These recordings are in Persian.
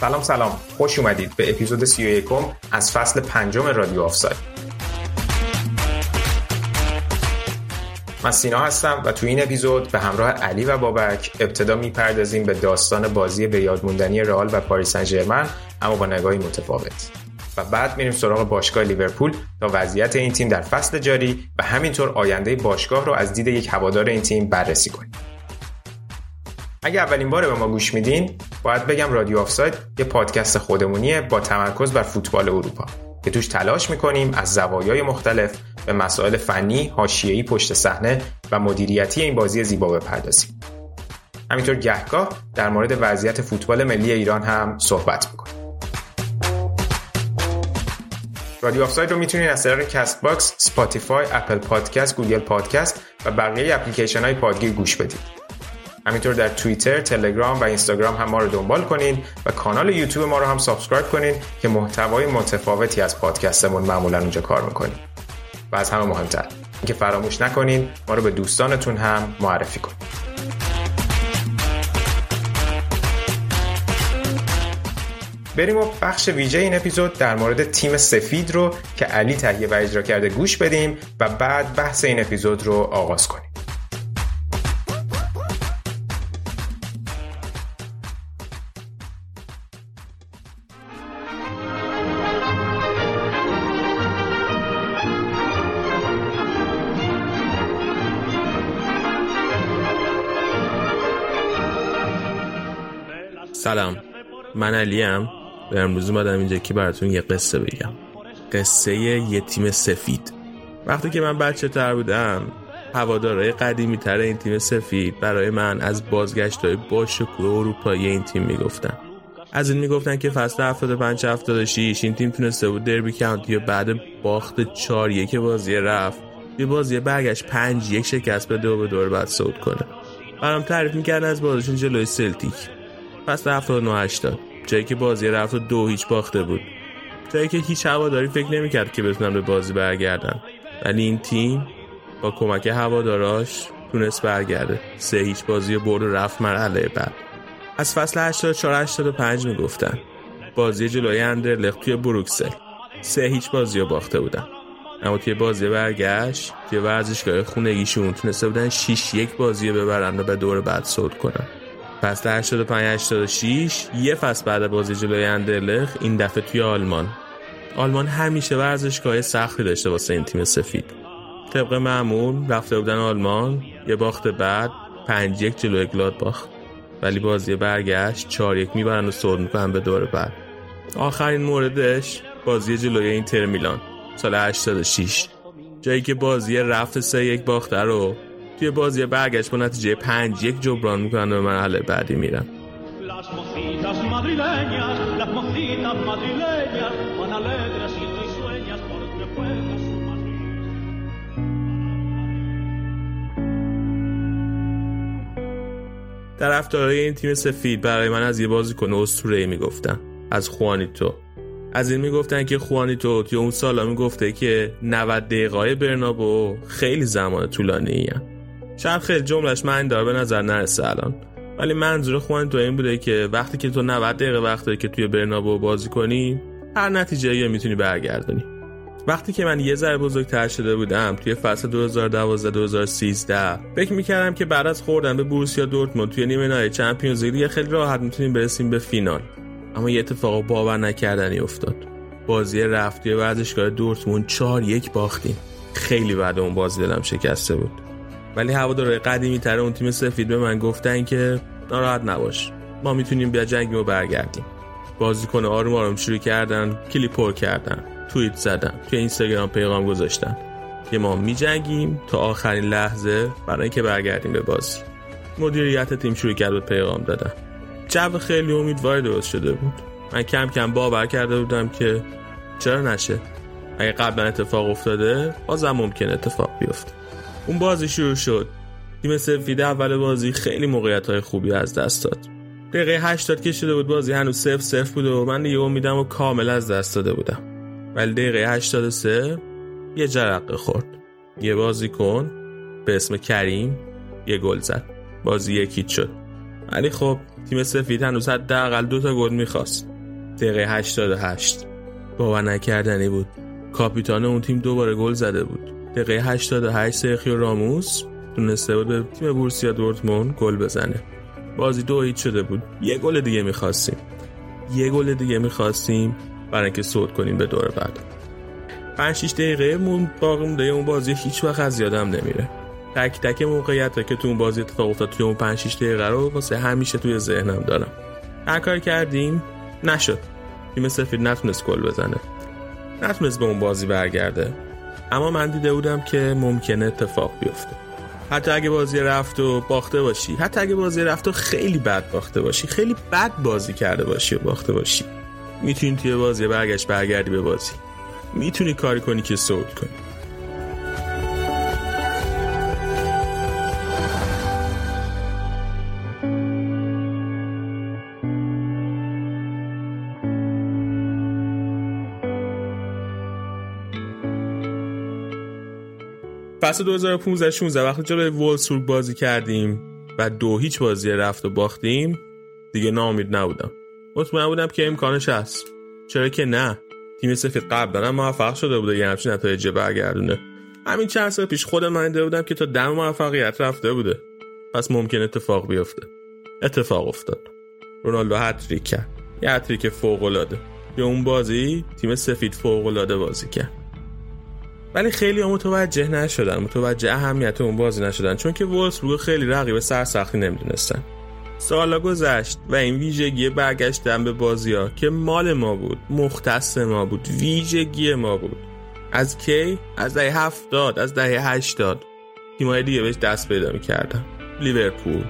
سلام سلام. خوش اومدید به اپیزود 31 از فصل پنجم رادیو آفساید. من سینا هستم و تو این اپیزود به همراه علی و بابک ابتدا می‌پردازیم به داستان بازی به یادموندنی رئال و پاریس سن اما با نگاهی متفاوت. و بعد میریم سراغ باشگاه لیورپول تا وضعیت این تیم در فصل جاری و همینطور آینده باشگاه رو از دید یک هوادار این تیم بررسی کنیم. اگه اولین بار به ما گوش میدین باید بگم رادیو آفساید یه پادکست خودمونیه با تمرکز بر فوتبال اروپا که توش تلاش می‌کنیم از زوایای مختلف به مسائل فنی، حاشیه‌ای پشت صحنه و مدیریتی این بازی زیبا بپردازیم. همینطور گهگاه در مورد وضعیت فوتبال ملی ایران هم صحبت می‌کنیم. رادیو آفساید رو می‌تونید از طریق Castbox، Spotify، Apple Podcast، Google Podcast و بقیه اپلیکیشن های پادگیر گوش بدید. همینطور در توییتر، تلگرام و اینستاگرام هم ما رو دنبال کنین و کانال یوتیوب ما رو هم subscribe کنین که محتوای متفاوتی از پادکستمون معمولا اونجا کار می‌کنیم. و از همه مهمتر اینکه فراموش نکنین ما رو به دوستانتون هم معرفی کنین. بریم و بخش ویژه این اپیزود در مورد تیم سفید رو که علی تهیه و اجرا کرده گوش بدیم و بعد بحث این اپیزود رو آغاز کنیم. سلام. من علیم. به امروز اومدم اینجا که براتون یه قصه بگم. قصه یه تیم سفید. وقتی که من بچه تر بودم هوادارهای قدیمی تر این تیم سفید برای من از بازگشت های با شکوه اروپایی این تیم می‌گفتن. از این می‌گفتن که فصل 75 76 این تیم تونسته بود دربی کانتی یا بعد باخت 4 یک بازی رفت. یه بازی برگشت 5 یک شکست به دو به دور بعد صعود کنه. برام تعریف می‌کردن از بازیشون جلوی سلتیک. فصل 79 80 جایی که بازی رفت و دو هیچ باخته بود. جایی که هیچ هواداری فکر نمی‌کرد که بتونن به بازی برگردن. ولی این تیم با کمک هواداراش تونست برگرده. سه هیچ بازی و برد و رفت مرحله بعد. از فصل 84 85 می‌گفتن. بازی جلوی اندرلخت توی بروکسل. سه هیچ بازی رو باخته بودن. اما توی بازی برگشت توی ورزشگاه خونگیشون تونسته بودن 6 یک بازی ببرن و به دور بعد صعود کنن. فصل 85 86 یه فصل بعد بازی جلوی اندرلخ این دفعه توی آلمان. آلمان همیشه ورزشگاه سختی داشته واسه این تیم سفید. طبق معمول رفته بودن آلمان یه باخت بعد 5 یک جلوی گلادباخ ولی بازی برگشت 4 یک می‌برن و صعود می‌کنن به دور بعد. آخرین موردش بازی جلوی اینتر میلان سال 86 جایی که بازی رفت 3 یک باخته رو توی بازی برگشت با نتیجه 5 یک جبران می‌کنن و مرحله بعدی میرن. در افتارای این تیم سفید برای من از یه بازیکن اسطوره‌ای می‌گفتن از خوانیتو. از این می‌گفتن که خوانیتو توی اون سالا می‌گفته که 90 دقیقه برنابو خیلی زمان طولانیه شاید خیلی جملش من داره به نظر نرسه الان. ولی منظور خوان تو این بوده که وقتی که تو 90 دقیقه وقت داری که توی برنابو بازی کنی هر نتیجه یه می‌تونی برگردونی. وقتی که من یه ذره بزرگتر شده بودم توی فصل 2012 2013 فکر می‌کردم که بعد از خوردن به بوروسیا دورتموند توی نیمه نهایی چمپیونز لیگ خیلی راحت می‌تونیم برسیم به فینال. اما یه اتفاق باور نکردنی افتاد. بازی رفت توی ورزشگاه دورتموند 4 یک باختیم. خیلی بعد اون بازی دلم شکسته بود. ولی هوادارهای قدیمی تر اون تیم سفید به من گفتن که ناراحت نباش. ما می‌تونیم بیا جنگیم رو برگردیم. بازیکن آروم آروم شروع کردن کلیپ پر کردن توییت زدن توی اینستاگرام پیغام گذاشتن. که ما میجنگیم تا آخرین لحظه برای اینکه برگردیم به بازی. مدیریت تیم شروع کرد به پیغام دادن. جو خیلی امیدواری درست شده بود. من کم کم باور کرده بودم که چرا نشه. اگه قبلا اتفاق افتاده بازم ممکن اتفاق بیفته. اون بازی شروع شد. تیم سفید اول بازی خیلی موقعیت های خوبی از دست داد. دقیقه 80 که شده بود بازی هنوز صفر صفر بود و من دیگه امیدم و کامل از دست داده بودم. ولی دقیقه 83 یه جرقه خورد. یه بازی کن به اسم کریم یه گل زد. بازی یکیت شد. ولی خب تیم سفید هنوز حداقل دو تا گل می‌خواست. دقیقه 88 باور نکردنی بود. کاپیتان اون تیم دوباره گل زده بود. دقیقه 88 سرخیو راموس تونسته بود به تیم بورسیا دورتموند گل بزنه. بازی دو هیچ شده بود. یه گل دیگه می‌خواستیم. یه گل دیگه می‌خواستیم برای اینکه صعود کنیم به دور بعد. 5 6 دقیقه مون باقی مونده. اون بازی هیچ وقت از یادم نمیره. تک تک موقعیت که تو اون بازی اتفاق افتاد توی اون 5 6 دقیقه رو واسه همیشه توی ذهنم دارم. هر کار کردیم نشد. تیم سفید نتونست گل بزنه. نتونست به اون بازی برگرده. اما من دیده بودم که ممکنه اتفاق بیفته. حتی اگه بازی رفت و باخته باشی حتی اگه بازی رفت و خیلی بد باخته باشی خیلی بد بازی کرده باشی و باخته باشی. می‌تونی توی بازی برگشت برگردی به بازی. می‌تونی کاری کنی که صعود کنی. فصل 2015 16 وقتی جلوی وولسبورگ بازی کردیم و دو هیچ بازی رفت و باختیم دیگه ناامید نبودم. مطمئن بودم که امکانش هست. چرا که نه. تیم سفید قبل دارم موفق شده بوده یه همچین نتایج برگردونه. همین چند سال پیش خودم من دیده بودم که تا دم موفقیت رفته بوده. پس ممکن اتفاق بیفته. اتفاق افتاد. رونالدو هتریک کرد. یه هتریک فوق العاده اون بازی تیم سفید فوق بازی کرد. ولی خیلی هم متوجه نشدن. متوجه اهمیت اون بازی نشدن. چون که وولسبورگ خیلی رقیب سرسختی نمی‌دونستن. سالا گذشت و این ویژگی برگشتن به بازی ها که مال ما بود مختص ما بود ویژگی ما بود. از کی؟ از دهه هفتاد از دهه هشتاد. تیمای دیگه بهش دست پیدا می‌کردن. لیورپول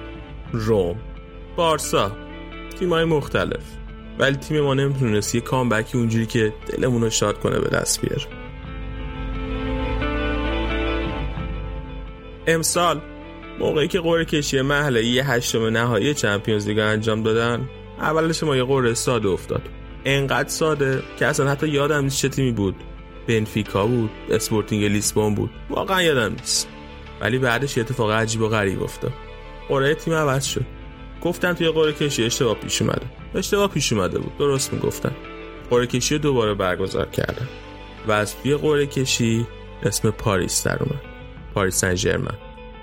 روم بارسا. تیمای مختلف. ولی تیم ما نمی‌تونست یه کامبکی اونجوری که دلمون رو شاد کنه به دست بیاره. امسال موقعی که قرعه کشی مرحله یه هشتم نهایی Champions League انجام دادن اولش ما یه قرعه ساده افتاد. انقدر ساده که اصلا حتی یادم نیست چه تیمی بود. بنفیکا بود اسپورتینگ لیسبون بود. واقعا یادم نیست. ولی بعدش یه اتفاق عجیب و غریب افتاد. قرعه تیم عوض شد. گفتن توی قرعه کشی اشتباه پیش اومده. اشتباه پیش اومده بود. درست می‌گفتن. قرعه کشی دوباره برگزار کردن. و از توی قرعه کشی اسم پاریس در اومد. پاریس سن ژرمن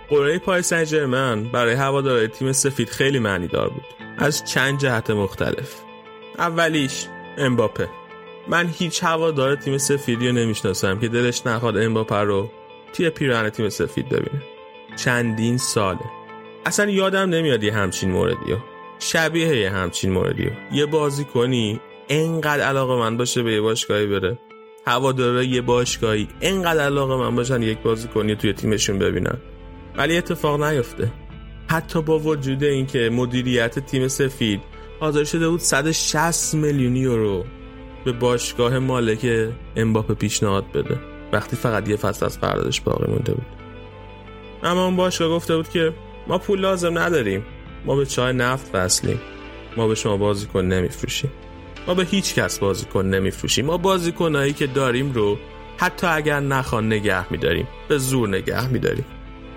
قرعه پاریس سن ژرمن برای هوادارهای تیم سفید خیلی معنی دار بود. از چند جهت مختلف. اولیش امباپه. من هیچ هوادار تیم سفیدی رو نمی‌شناسم که دلش نخواد امباپه رو توی پیراهن تیم سفید ببینه. چندین ساله. اصلا یادم نمیاد یه همچین موردی ها. شبیه یه همچین موردی ها. یه بازی کنی انقدر علاقه من باشه به یه باشگاهی بره. هواداره یه باشگاهی. انقدر علاقه من باشن یک بازی کنی توی تیمشون ببینن. ولی اتفاق نیفته. حتی با وجود اینکه مدیریت تیم سفید حاضر شده بود 160 میلیون یورو به باشگاه مالک امباپه پیشنهاد بده. وقتی فقط یه فصل از قراردادش باقی مونده بود. اما اون باشگاه گفته بود که ما پول لازم نداریم. ما به چای نفت وصلیم. ما به شما بازیکن نمیفروشیم. ما به هیچ کس بازیکن نمیفروشیم. ما بازیکنایی که داریم رو حتی اگر نخوان نگه میداریم به زور نگه میداریم.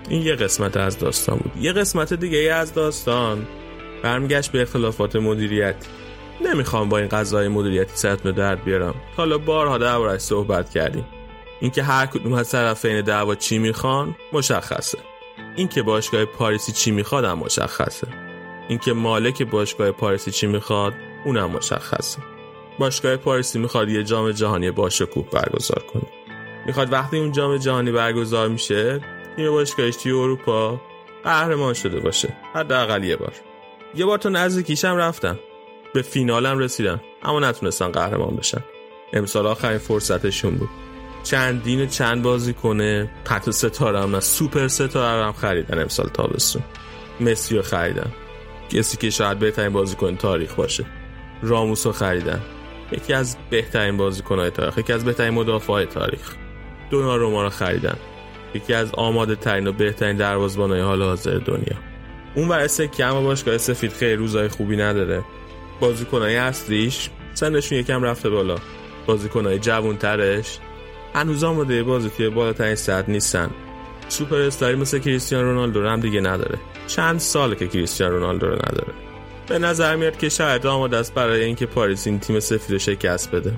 این یه قسمت از داستان بود. یه قسمت دیگه از داستان. برمیگشت به اختلافات مدیریت. نمی‌خوام با این قضای مدیریتی سرتون درد بیارم. حالا بارها دربارش صحبت کردیم. اینکه هر کدوم از طرفین دعوا چی می‌خوان مشخصه. اینکه باشگاه پاریسی چی می‌خواد هم مشخصه. اینکه مالک باشگاه پاریسی چی می‌خواد اونم مشخصه. باشگاه پاریسی می‌خواد یه جام جهانی باشکوه برگزار کنه. می‌خواد وقتی اون جام جهانی برگزار میشه تیم باشگاهش توی اروپا قهرمان شده باشه. حداقل یه بار. یه بار تو نزدیکیشم رفتم. به فینالم رسیدم اما نتونستن قهرمان بشن. امسال آخرین فرصتشون بود. چندین چند بازی کنه حتی ستاره هم سوپر ستاره هم خریدن امسال تابستون. مسی رو خریدن کسی که شاید بهترین بازیکن تاریخ باشه. راموس رو خریدن. یکی از بهترین بازیکنهای تاریخ یکی از بهترین مدافع تاریخ. دوناروما رو خریدن. یکی از آماده ترین و بهترین دروازه‌بان‌های حال حاضر دنیا. اون ور سکه اما باشگاه سفید خیلی روزای خوبی نداره. بازیکنهای اصلیش سنشون یکم رفته بالا. بازیکنهای جوانترش هنوز آماده بازی توی بالاترین سطح نیستن. سوپر استاری مثل کریستیان رونالدو هم دیگه نداره. چند ساله که کریستیان رونالدو رو نداره. به نظر میاد که شاید آماده است برای اینکه پاریس این تیم سفید رو شکست بده.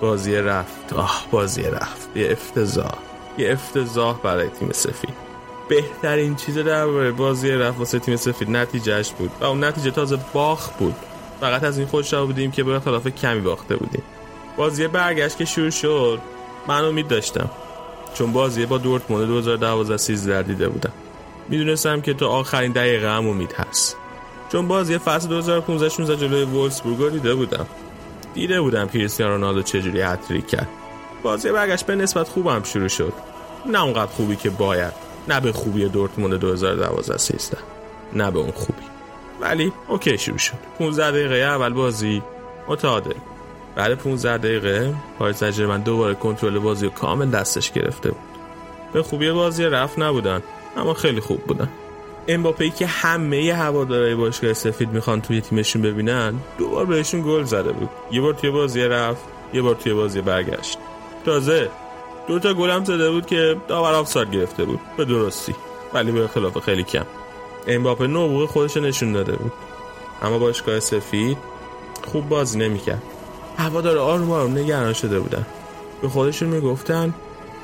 بازی رفت. آه بازی رفت. یه افتضاح. یه افتضاح برای تیم سفید بهترین چیز در بازی رفت واسه تیم سفید نتیجهش بود. و اون نتیجه تازه باخ بود. فقط از این خوش بودیم که به خلاف کمی باخته بودیم. بازی برگشت که شروع شد. من امید داشتم. چون بازی با دورتموند 2012 13 دیده بودم. می‌دونستم که تا آخرین دقیقه هم امید هست. چون بازی فصل 2015 16 جلوی وولسبورگ دیده بودم. دیده بودم کریستیانو رونالدو چجوری هت‌تریک کرد. بازی برگشت به نسبت خوبم شروع شد. نه اونقدر خوبی که باید. نه به خوبی دورتموند 2012 13 نه به اون خوبی. ولی OK شروع شد. 15 دقیقه اول بازی متعادل بعد 15 دقیقه پاریس سن دوباره کنترل بازی رو کامل دستش گرفته بود. به خوبی بازی رفت نبودن اما خیلی خوب بودن. امباپه که همه هوادارهای باشگاه سفید می‌خوان توی تیمشون ببینن دوبار بهشون گل زده بود. یه بار توی بازی رفت یه بار توی بازی برگشت. تازه دو تا گل هم زده بود که داور آفساید گرفته بود به درستی. ولی به خلاف خیلی کم. امباپه نوبوغ خودش نشون داده بود. اما باشگاه سفید خوب بازی نمی‌کرد هوادار آروم آروم نگران شده بودن. به خودشون می‌گفتن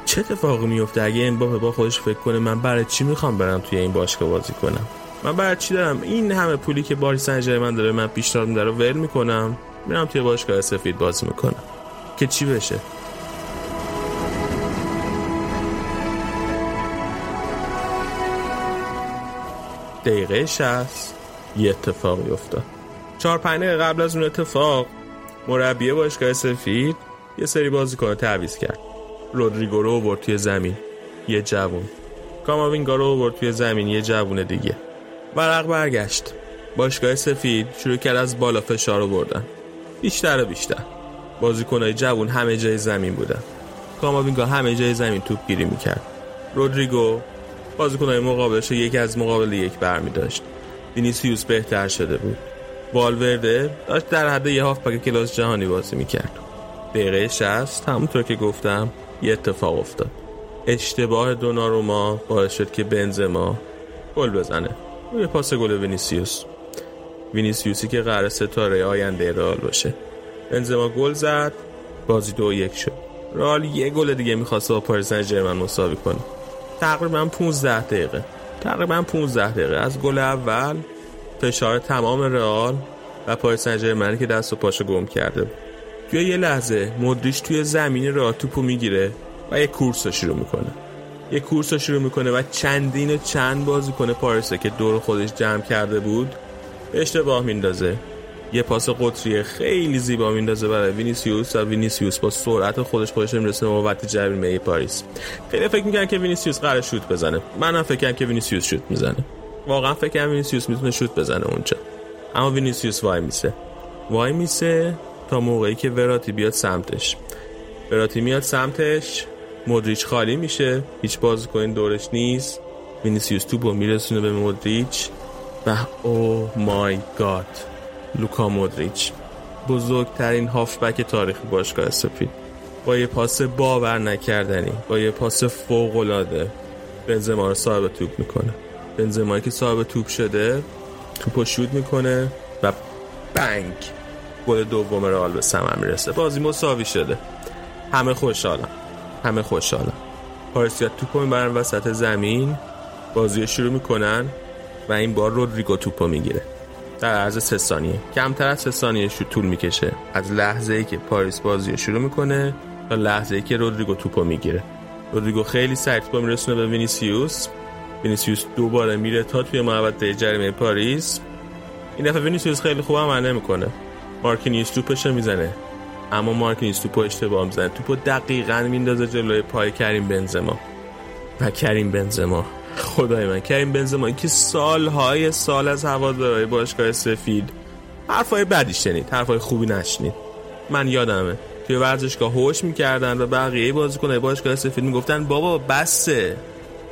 چه اتفاقی میفته اگه این با خودش فکر کنه من برای چی می‌خوام برم توی این باشگاه بازی کنم؟ من برای چی دارم؟ این همه پولی که باری سن من داره من پیشنهاد میده رو ول می‌کنم. میرم توی باشگاه سفید بازی می‌کنم. که چی بشه؟ دقیقه 60 یه اتفاقی افتاد. چهار پنج قبل از اون اتفاق مربی باشگاه سفید یه سری بازیکن تعویض کرد. رودریگو رو برد توی زمین یه جوون. کاماوینگا رو برد توی زمین یه جوون دیگه. ورق برگشت. باشگاه سفید شروع کرد از بالا فشار رو بردن. بیشتر و بیشتر. بازیکنهای جوون همه جای زمین بودن. کاماوینگا همه جای زمین توپ گیری می‌کرد. رودریگو بازیکنهای مقابلش یکی از مقابل یک برمی داشت. وینیسیوس بهتر شده بود. والورده داشت در حد یه هافبک کلاس جهانی بازی می‌کرد. دقیقه 60 همونطور که گفتم یه اتفاق افتاد. اشتباه دوناروما باعث شد که بنزما گل بزنه. یه پاس گل وینیسیوس. وینیسیوسی که قراره ستاره آینده رئال باشه. بنزما گل زد. بازی دو یک شد. رئال یه گل دیگه می‌خواست با پاریس سن مساوی کنه. تقریبا 15 دقیقه. تقریبا 15 دقیقه. از گل اول فشار تمام رئال و پاریس سن که دست و پاشو گم کرده. توی یه لحظه مدریش توی زمین راه توپو می‌گیره و یه کورس رو شروع می‌کنه. یه کورس رو شروع می‌کنه و چندین و چند بازیکن پاریس که دور خودش جمع کرده بود اشتباه میندازه. یه پاس قطری خیلی زیبا میندازه برای وینیسیوس و وینیسیوس با سرعت خودش خودش می‌رسه محوطه جریمه پاریس. خیلی فکر می‌کنن که وینیسیوس قراره شوت بزنه. منم فکر کردم که وینیسیوس شوت می‌زنه. واقعا فکر کردم وینیسیوس می‌تونه شوت بزنه اونجا. اما وینیسیوس وایمیسه. وایمیسه تا موقعی که وراتی بیاد سمتش. وراتی میاد سمتش مودریچ خالی میشه. هیچ بازیکن دورش نیست. وینیسیوس توپو میرسونه به مودریچ. و oh my God. لوکا مودریچ بزرگترین هافبک تاریخ باشگاه سفید. با یه پاس باور نکردنی با یه پاس فوق العاده بنزما رو صاحب توپ می‌کنه. بنزمایی که صاحب توپ شده توپو شوت می‌کنه و بنگ گل دوم رئال به ثمر می‌رسه. بازی مساوی شده. همه خوشحالم همه خوشحالم پارسیا توپو می‌برن وسط زمین. بازی شروع می‌کنن و این بار رودریگو توپو می‌گیره. در عرض سه ثانیه. کمتر از سه ثانیه شو طول می‌کشه. از لحظه ای که پاریس بازی شروع می‌کنه تا لحظه ای که رودریگو توپو می‌گیره. رودریگو خیلی سریع توپو میرسونه به وینیسیوس. وینیسیوس دوباره میره تا توی محوطه جریمه پاریس. این دفعه وینیسیوس خیلی خوب عمل نمی‌کنه. مارکینیوس توپش می‌زنه. اما مارکینیوس توپو اشتباه می‌زنه. توپو دقیقا میندازه جلوی پای کریم بنزما. و کریم بنزما. خدای من کریم بنزما که سالهای سال از هوادارهای باشگاه سفید حرفای بدی شنید حرفای خوبی نشنید. من یادمه توی ورزشگاه هوش می‌کردن و بقیه بازیکنای باشگاه سفید می‌گفتن بابا بسه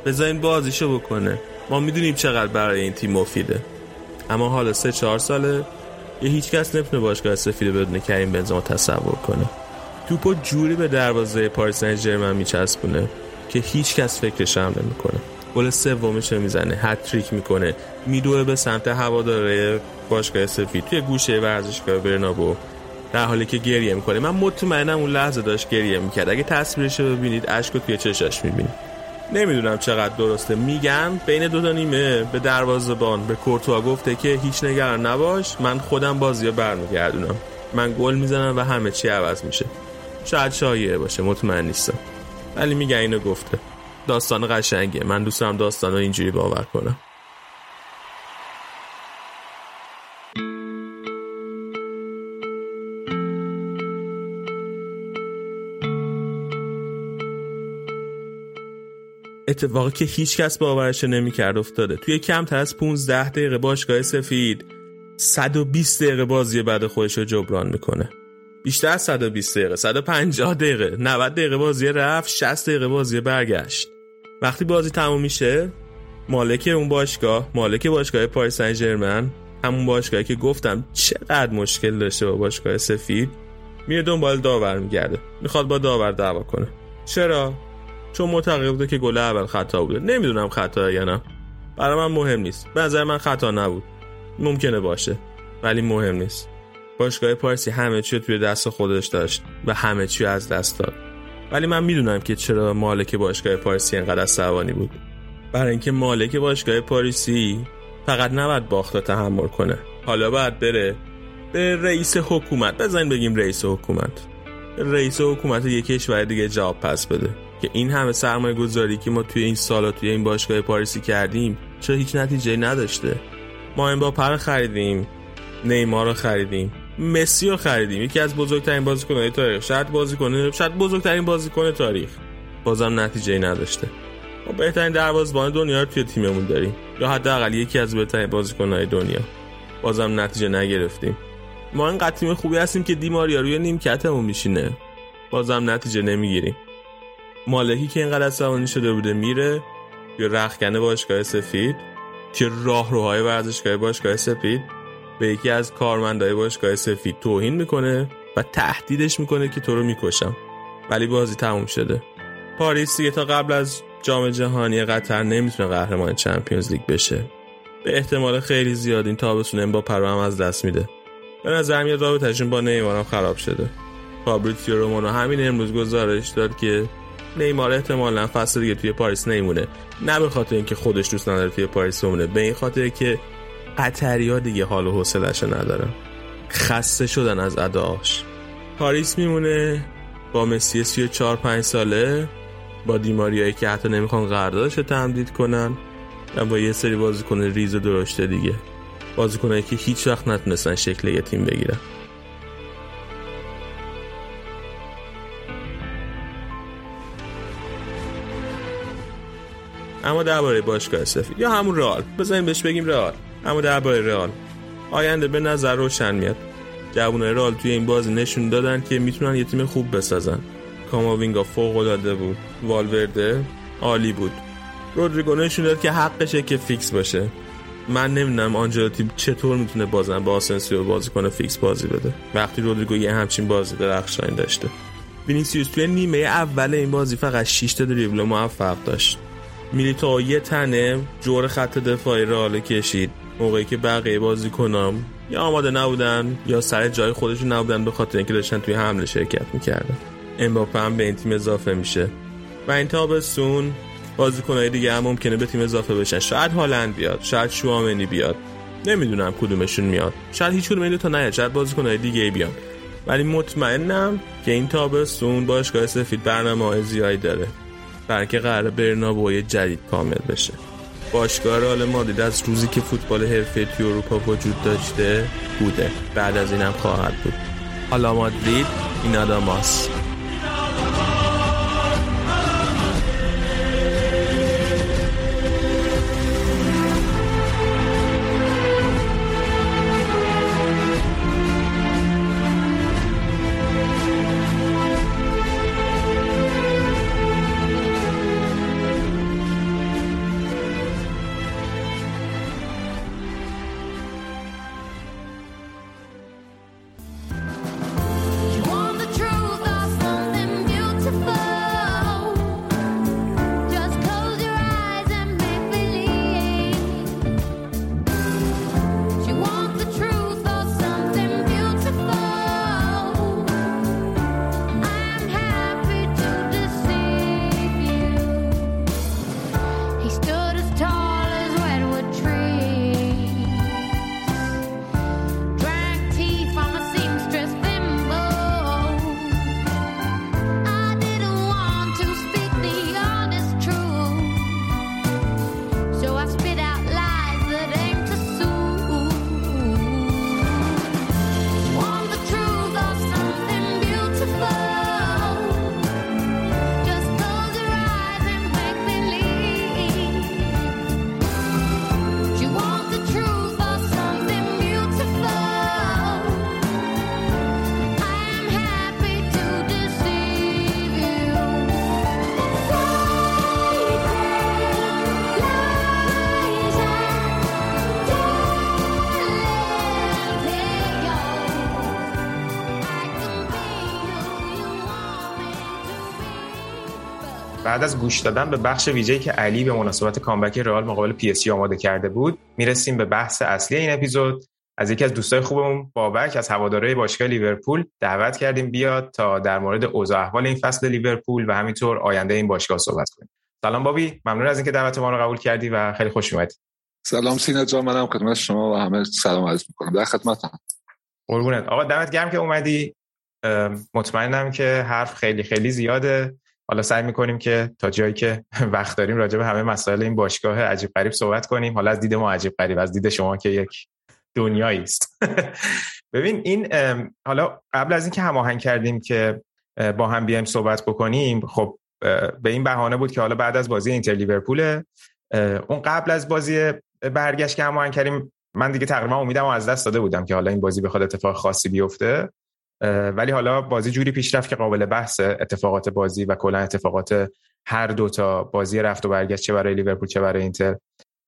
بذارین بازیشو بکنه. ما می‌دونیم چقدر برای این تیم مفیده. اما حالا سه چهار ساله یه هیچ کس نمی‌تونه باشگاه سفید بدون کریم بنزما تصور کنه. توپو جوری به دروازه پاریس سن ژرمن میچسبونه که هیچ کس فکرش هم نمی‌کنه. گل سومش رو می‌زنه هتریک می‌کنه. میدوه به سمت هواداره باشگاه سفید توی گوشه ورزشگاه برنابو. در حالی که گریه می‌کنه. من مطمئنم اون لحظه داشت گریه می‌کرد. اگه تصویرش رو ببینید اشک توی چشاش می‌بینید. نمی‌دونم چقدر درسته. میگن بین دو تا نیمه به دروازه‌بان به کورتوا گفته که هیچ نگران نباش. من خودم بازی برمیگردونم. من گل می‌زنم و همه چی عوض میشه. شاید شایعه باشه. مطمئن نیستم. ولی میگن اینو گفته. داستان قشنگه. من دوست دارم داستان اینجوری باور کنم. اتفاقی که هیچ کس باورش نمی‌کرد افتاده. توی کمتر از 15 دقیقه باشگاه سفید 120 دقیقه بازی بعد خودش رو جبران می‌کنه. بیشتر از 120 دقیقه 150 دقیقه 90 دقیقه بازی رفت 60 دقیقه بازی برگشت. وقتی بازی تموم میشه مالک اون باشگاه مالک باشگاه پاریس سن ژرمن همون باشگاهی که گفتم چقدر مشکل داشته با باشگاه سفید میره دنبال داور میگرده. می‌خواد با داور دعوا کنه. چرا؟ چون معتقد بوده که گل اول خطا بوده. نمی‌دونم خطا یا نه. برای من مهم نیست. به نظر من خطا نبود. ممکنه باشه. ولی مهم نیست. باشگاه پارسی همه چی توی دست خودش داشت و همه چی از دست داد. ولی من می‌دونم که چرا مالک باشگاه پاریسی انقدر عصبانی بود. برای اینکه مالک باشگاه پاریسی فقط نباید باخت تحمل کنه. حالا باید بره به رئیس حکومت. بزنین بگیم رئیس حکومت. رئیس حکومت یک کشور دیگه جواب پس بده. که این همه سرمایه گذاری که ما توی این سالا توی این باشگاه پاریسی کردیم چرا هیچ نتیجه نداشته؟ ما این با پر خریدیم نیمار رو خریدیم. مسی رو خریدیم. یکی از بزرگترین بازیکن‌های تاریخ. شاید بازیکن شاید بزرگترین بازیکن تاریخ. بازم نتیجه نداشته. ما بهترین دروازه‌بان دنیا رو توی تیممون داریم. یا حداقل یکی از بهترین بازیکن‌های دنیا. بازم نتیجه نگرفتیم. ما این تیم خوبی هستیم که دیماریا روی نیمکتمون میشینه. بازم نتیجه نمی‌گیریم. مالکی که اینقدر عصبانی شده بوده میره یا رخکنه باشگاه سفید. که راهروهای ورزشگاه باشگاه سفید. به یکی از کارمندای باشگاه سفید توهین می‌کنه و تهدیدش می‌کنه که تو رو می‌کشم. ولی بازی تموم شده. پاریس دیگه تا قبل از جام جهانی قطر نمی‌تونه قهرمان چمپیونز لیگ بشه. به احتمال خیلی زیاد این تابستون امباپه رو هم از دست میده. به نظر میاد رابطهشون با نیمار خراب شده. فابریتیو رومانو همین امروز گزارش داد که نیمار احتمالا فصل دیگه توی پاریس نمی‌مونه. نه به خاطر اینکه خودش دوست نداره توی پاریس بمونه. به این خاطر که قطریا دیگه حال و حوصله‌اش ندارن. خسته شدن از اداش پاریس میمونه با مسی 34 5 ساله با دیماریایی که حتی نمی‌خوان قراردادش تمدید کنن و با یه سری بازیکن ریز و درشته دیگه. بازیکنایی که هیچ وقت نتونستن شکل یه تیم بگیرن. اما درباره باشگاه سفید یا همون رئال؟ بزنیم بهش بگیم رئال. اما درباره رئال. آینده به نظر روشن میاد. جوانای رئال توی این بازی نشون دادن که می‌تونن یه تیم خوب بسازن. کاماوینگا فوق العاده بود. والورده عالی بود. رودریگو نشون داد که حقشه که فیکس باشه. من نمی‌دونم آنجلوتی چطور می‌تونه بازم با آسنسیو بازی کنه فیکس بازی بده. وقتی رودریگو یه همچین بازی درخشانی داشته. وینیسیوس توی نیمه اول این بازی فقط 6 تا دریبل موفق داشت. میلیتائو یه تنه جور خط دفاعی رئال کشید. موقعی که بقیه بازی کنم یا آماده نبودن یا سر جای خودشون نبودن به خاطر اینکه داشتن توی حمله شرکت می‌کردن. امباپه هم به این تیم اضافه میشه. و این تابستون بازیکنهای دیگه هم ممکنه به تیم اضافه بشن. شاید هالند بیاد شاید شوامنی بیاد. نمی‌دونم کدومشون میاد. شاید هیچ کدوم تا نیاد شاید بازیکنهای دیگه بیان. ولی مطمئنم که این تابستون باشگاه سفید برنامه زیادی داره. برای که قرار برنابوی جدید کامل بشه. باشگاه رئال مادرید از روزی که فوتبال حرفه توی اروپا وجود داشته بوده. بعد از اینم خواهد بود. حالا مادرید این آداماست بعد از گوش دادن به بخش ویژه‌ای که علی به مناسبت comeback رئال مقابل پی اس آماده کرده بود می‌رسیم به بحث اصلی این اپیزود. از یکی از دوستای خوبمون بابک از هوادارهای باشگاه لیورپول دعوت کردیم بیاد تا در مورد اوضاع احوال این فصل لیورپول و همینطور آینده این باشگاه صحبت کنیم. سلام بابی ممنون از اینکه دعوت ما رو قبول کردی و خیلی خوش اومدی. سلام سینا جان منم خدمت شما و همه سلام عرض می‌کنم. در خدمتم قربونت. آقا دمت گرم که اومدی. مطمئنم که حرف خیلی خیلی زیاده. حالا سعی می‌کنیم که تا جایی که وقت داریم راجع به همه مسائل این باشگاه عجیب غریب صحبت کنیم. حالا از دید ما عجیب غریب از دید شما که یک دنیایی است. ببین این حالا قبل از اینکه هماهنگ کردیم که با هم بیایم صحبت بکنیم خب به این بهانه بود که حالا بعد از بازی اینتر لیورپول اون قبل از بازی برگشت که هماهنگ کردیم من دیگه تقریبا امیدم از دست داده بودم که حالا این بازی بخواد اتفاق خاصی بیفته. ولی حالا بازی جوری پیش رفت که قابل بحث اتفاقات بازی و کلا اتفاقات هر دو تا بازی رفت و برگشت چه برای لیورپول چه برای اینتر.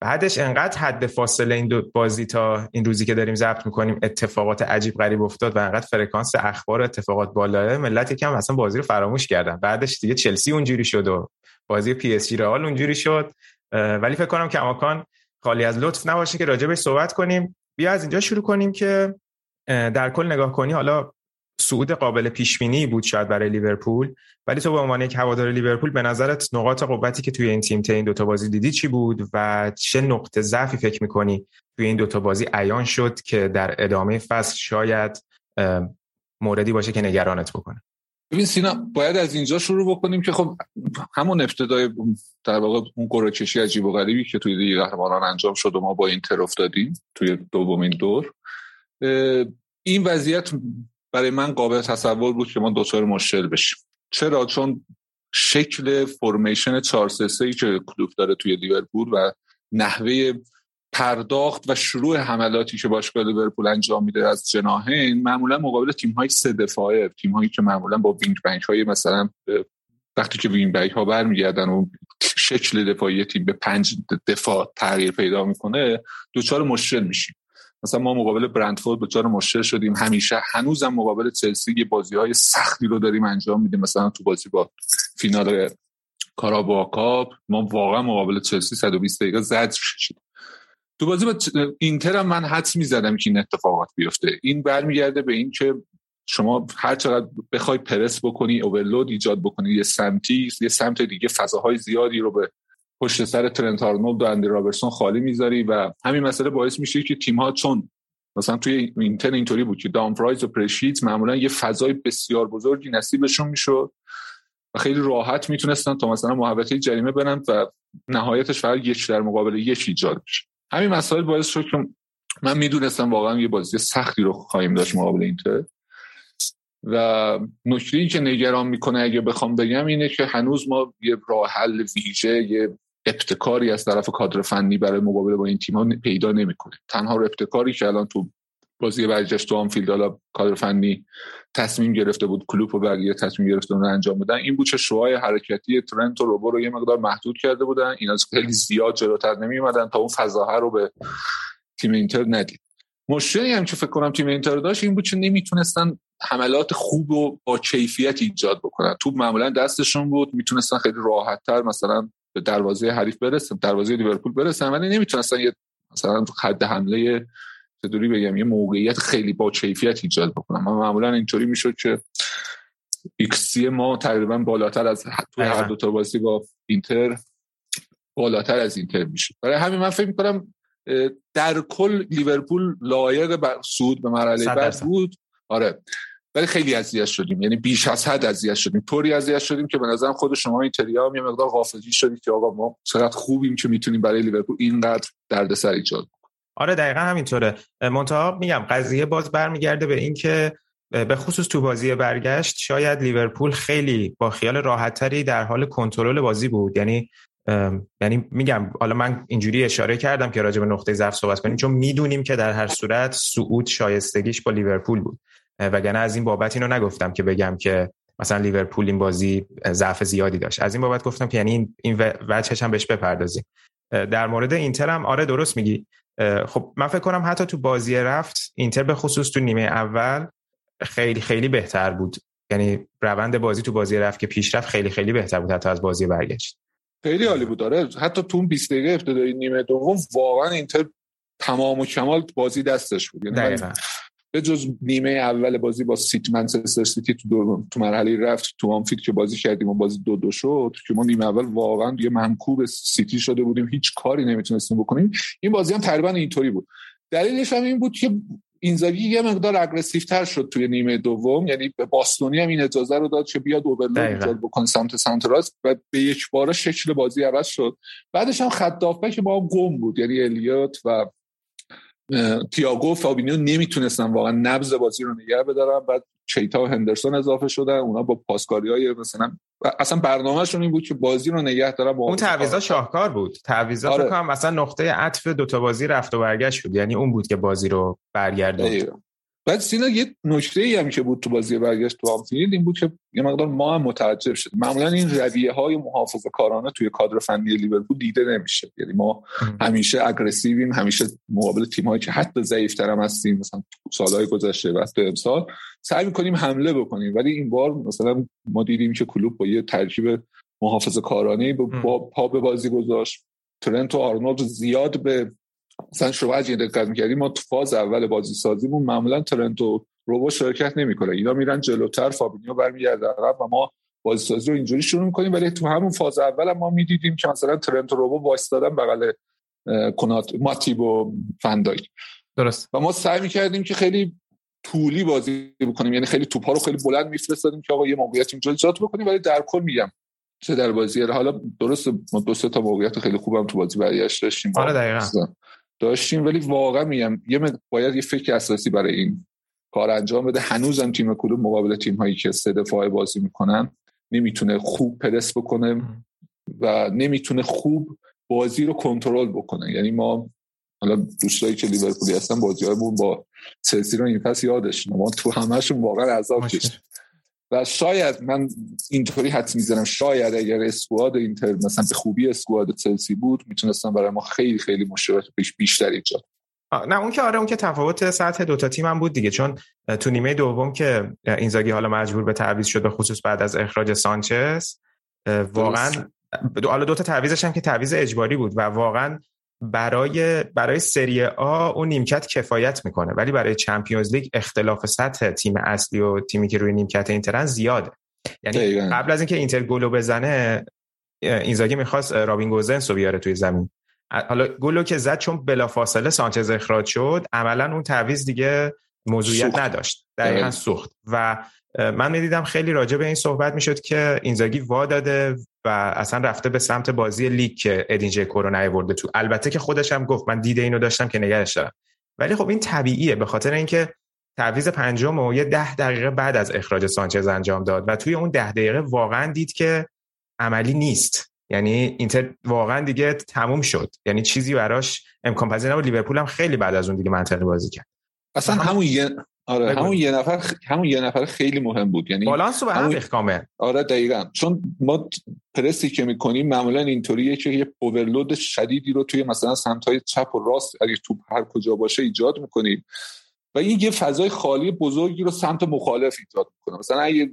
بعدش انقدر حد فاصله این دو بازی تا این روزی که داریم ضبط می‌کنیم اتفاقات عجیب غریب افتاد و انقدر فرکانس اخبار اتفاقات بالاست ملت یکم اصلا بازی رو فراموش کردن. بعدش دیگه چلسی اونجوری شد و بازی پی اس جی رئال اونجوری شد. ولی فکر کنم که کماکان خالی از لطف نباشه که راجع بهش صحبت کنیم. بیا از اینجا شروع کنیم که در کل نگاه کنی. حالا صعود قابل پیش بینی بود شاید برای لیورپول ولی تو به عنوان یک هوادار لیورپول به نظرت نقاط قوتی که توی این تیم تا این دوتا بازی دیدی چی بود و چه نقطه ضعفی فکر می‌کنی؟ توی این دوتا بازی عیان شد که در ادامه فصل شاید موردی باشه که نگرانت بکنه. ببین سینا باید از اینجا شروع بکنیم که خب همون ابتدای در واقع اون قرعه کشی عجیب و غریبی که توی لیگ قهرمانان انجام شد و ما با اینتر افتادیم توی دومین دور این وضعیت برای من قابل تصور بود که ما دچار مشکل بشیم. چرا؟ چون شکل formation 4 3 که کلوپ داره توی لیورپول و نحوه پرداخت و شروع حملاتی که باشگاه لیورپول انجام میده از جناحین معمولا مقابل تیم های سه دفاعه تیم هایی که معمولا با wing back های مثلا وقتی که wing back ها برمیگردن و شکل دفاعی تیم به پنج دفاع تغییر پیدا می‌کنه دوچار مشکل میشیم. مثلا ما مقابل برندفورد دچار مشکل شدیم. همیشه هنوزم مقابل چلسی یه بازی های سختی رو داریم انجام میدیم. مثلا تو بازی با فینال کارابا کاپ ما واقعا مقابل چلسی 120 دقیقه زد شدیم تو بازی با اینتر هم من حدس می‌زدم که این اتفاقات بیفته. این برمیگرده به این که شما هر چقدر بخوای پرس بکنی اوورلود ایجاد بکنی یه سمتی یه سمت دیگه فضاهای زیادی رو به پشت سر ترنت آرنولد و اندی رابرتسون خالی می‌ذاری و همین مسئله باعث میشه که تیم ها چون مثلا توی اینتر اینطوری بود که دامفریس و پریشیچ معمولا یه فضای بسیار بزرگی نصیبشون می‌شد و خیلی راحت می‌تونستن تا مثلا محوطه جریمه برن و نهایتش فقط یک در مقابل یک ایجاد بشه. همین مسائل باعث شد که من می‌دونستم واقعا یه بازی سختی رو خواهیم داشت مقابل اینتر. و نکته که نگران می‌کنه اگه بخوام بگم اینه که هنوز ما یه راه حل ویژه یه ابتکاری از طرف کادر فنی برای مقابله با این تیم پیدا نمی‌کنه. تنها ابتکاری که الان تو بازی برگشت تو آنفیلد حالا کادر فنی تصمیم گرفته بود کلوپ و بقیه تصمیم گرفته رو انجام بدن این بود چه شوهای حرکتی ترنت و روبو رو یه مقدار محدود کرده بودن. اینا خیلی زیاد جلوتر نمی اومدن تا اون فضاها رو به تیم اینتر ندید. مشکلی هم که فکر کنم تیم اینتر داشت این بود که نمی‌تونستن حملات خوب و با کیفیت ایجاد بکنن. تو معمولا دستشون بود می‌تونستن خیلی راحت تر مثلا به دروازه حریف برسن دروازه لیورپول برسن ولی نمی‌تونستن یه مثلا خط حمله چطوری بگم یه موقعیت خیلی با کیفیت ایجاد بکنن. من معمولا اینطوری می‌شد که ایکسی ما تقریبا بالاتر از تو هر دو تا بازی با اینتر بالاتر از اینتر میشه برای همین من فکر می‌کنم در کل لیورپول لایق صعود به مرحله بعد بود. آره. ولی خیلی اذیت شدیم. یعنی بیش از حد اذیت شدیم. طوری اذیت شدیم که به نظرم خود شما اینتریا هم یه مقدار غافلگیر شدید که آقا ما چقدر خوبیم که می‌تونیم برای لیورپول اینقدر دردسر ایجاد آره دقیقا همینطوره. منتها میگم قضیه باز برمیگرده به اینکه به خصوص تو بازی برگشت شاید لیورپول خیلی با خیال راحتتری در حال کنترل بازی بود. یعنی یعنی میگم حالا من اینجوری اشاره کردم که راجع به نقطه ضعف صحبت کنیم چون می‌دونیم که در هر صورت صعود شایستگیش با لیورپول بود. وگرنه از این بابت اینو نگفتم که بگم که مثلا لیورپول این بازی ضعف زیادی داشت. از این بابت گفتم که یعنی این وجهش هم بهش بپردازیم. در مورد اینتر هم آره درست میگی. خب من فکر کنم حتی تو بازی رفت اینتر به خصوص تو نیمه اول خیلی خیلی بهتر بود. یعنی روند بازی تو بازی رفت که پیش رفت خیلی خیلی بهتر بود حتی از بازی برگشت. خیلی عالی بود داره حتی تو اون 20 دقیقه ابتدایی نیمه دوم واقعا اینتر تمام و کمال بازی دستش بود. یعنی به جز نیمه اول بازی با سیتی منچستر سیتی تو دو تو مرحله رفت تو آنفیلد که بازی کردیم و بازی دو دو شد که ما نیمه اول واقعا یه منکوب سیتی شده بودیم هیچ کاری نمی‌تونستیم بکنیم. این بازی هم تقریبا اینطوری بود. دلیلش هم این بود که اینزاگی یه مقدار aggressive تر شد توی نیمه دوم. یعنی به باستونی هم این اجازه رو داد که بیاد overload ایجاد بکنه سمت سمت راست و به یک بار شکل بازی عوض شد. بعدش هم خط هافبکمون هم گم بود. یعنی الیوت و تیاگو و فابینیو نمی‌تونستن واقعا نبض بازی رو نگه بدارن. بعد کیتا و هندرسون اضافه شدن. اونا با پاسکاری های مثلا اصلا برنامهشون این بود که بازی رو نگه دارن با اون تعویضا شاهکار بود. تعویضا آره. فکر مثلا نقطه عطف دوتا بازی رفت و برگشت شد یعنی اون بود که بازی رو برگردوند. بعد سینا یه نکته ای هم که بود تو بازی برگشت تو آنفیلد این بود که یه مقدار ما هم متعجب شد معمولا این رویه های محافظه کارانه توی کادر فنی لیورپول دیده نمیشه. یعنی ما همیشه اگریسیویم همیشه مقابل تیم هایی که حتی ضعیفتر هم هستیم مثلا سالهای گذشته و امسال سعی می‌کنیم حمله بکنیم. ولی این بار مثلا ما دیدیم که کلوب با یه ترکیب محافظه کارانه پا به بازی گذاشت. ترنت و آرنولد زیاد به مثلا شما این دقت می‌کردیم ما تو فاز اول بازی سازیمون معمولا ترنت و روبو شرکت نمی‌کنه. اینا میرن جلوتر فابینیو برمیگرده عقب و ما بازی سازی رو اینجوری شروع می‌کنیم. ولی تو همون فاز اول هم ما می‌دیدیم که مثلا ترنت و روبو وایستادن بغل کنار ماتیپ و فن دایک درسته. و ما سعی می‌کردیم که خیلی طولی بازی بکنیم. یعنی خیلی توپا رو خیلی بلند میفرستادیم که آقا یه موقعیت اینجا ایجاد بکنیم. ولی در کل میگم چه در بازی حالا درست ما دو سه تا موقعیت خیلی خوبم تو بازی برگشت داشتیم. آره دقیقاً. داشتیم ولی واقعا میگم یه باید یه فکر اساسی برای این کار انجام بده. هنوزم تیم کلوب مقابل تیم هایی که سه دفاعه بازی می‌کنن نمی‌تونه خوب پرس بکنه و نمی‌تونه خوب بازی رو کنترل بکنه. یعنی ما حالا دوستایی که لیورپولی هستن بازی با چلسی رو این پس یادش ما تو همهشون واقعا عذاب کشیم و شاید من اینطوری حد می‌زنم شاید اگر اسکواد اینتر مثلا به خوبی اسکواد چلسی بود می‌تونستن برای ما خیلی خیلی مشکلات پیش بیشتر ایجاد نه اون که آره اون که تفاوت سطح دوتا تیم هم بود دیگه چون تو نیمه دوم که اینزاگی حالا مجبور به تعویض شد به خصوص بعد از اخراج سانچز واقعا حالا دوتا تعویزش هم که تعویض اجباری بود و واقعا برای برای سری آ اون نیمکت کفایت می‌کنه. ولی برای چمپیونز لیگ اختلاف سطح تیم اصلی و تیمی که روی نیمکت اینترن زیاده. یعنی قبل از اینکه اینتر گلو بزنه اینزاگی می‌خواست رابین گوزنس رو بیاره توی زمین. حالا گلو که زد چون بلافاصله سانچز اخراج شد عملا اون تعویض دیگه موضوعیت نداشت. دقیقا. سوخت. و من می‌دیدم خیلی راجع به این صحبت می‌شد که اینزاگی وا داده و اصلا رفته به سمت بازی لیگ که ادین ژکو رو نیورده تو. البته که خودش هم گفت من دیده اینو داشتم که نگهش دارم. ولی خب این طبیعیه به خاطر اینکه تعویض پنجم و یه ده دقیقه بعد از اخراج سانچز انجام داد و توی اون ده دقیقه واقعا دید که عملی نیست. یعنی اینتر واقعا دیگه تموم شد. یعنی چیزی براش امکان پذیر نبود. لیورپول هم خیلی بعد از اون دیگه منطقی بازی کرد. اصلا همون یه آره همون یه نفر همون یه نفر خیلی مهم بود. یعنی بالانس رو به هم آره دقیقا. چون ما پرسی که می‌کنیم معمولا اینطوریه که یه اوورلود شدیدی رو توی مثلا سمت چپ و راست اگه توپ هر کجا باشه ایجاد می‌کنیم. و این یه فضای خالی بزرگی رو سمت مخالف ایجاد می‌کنه. مثلا اگه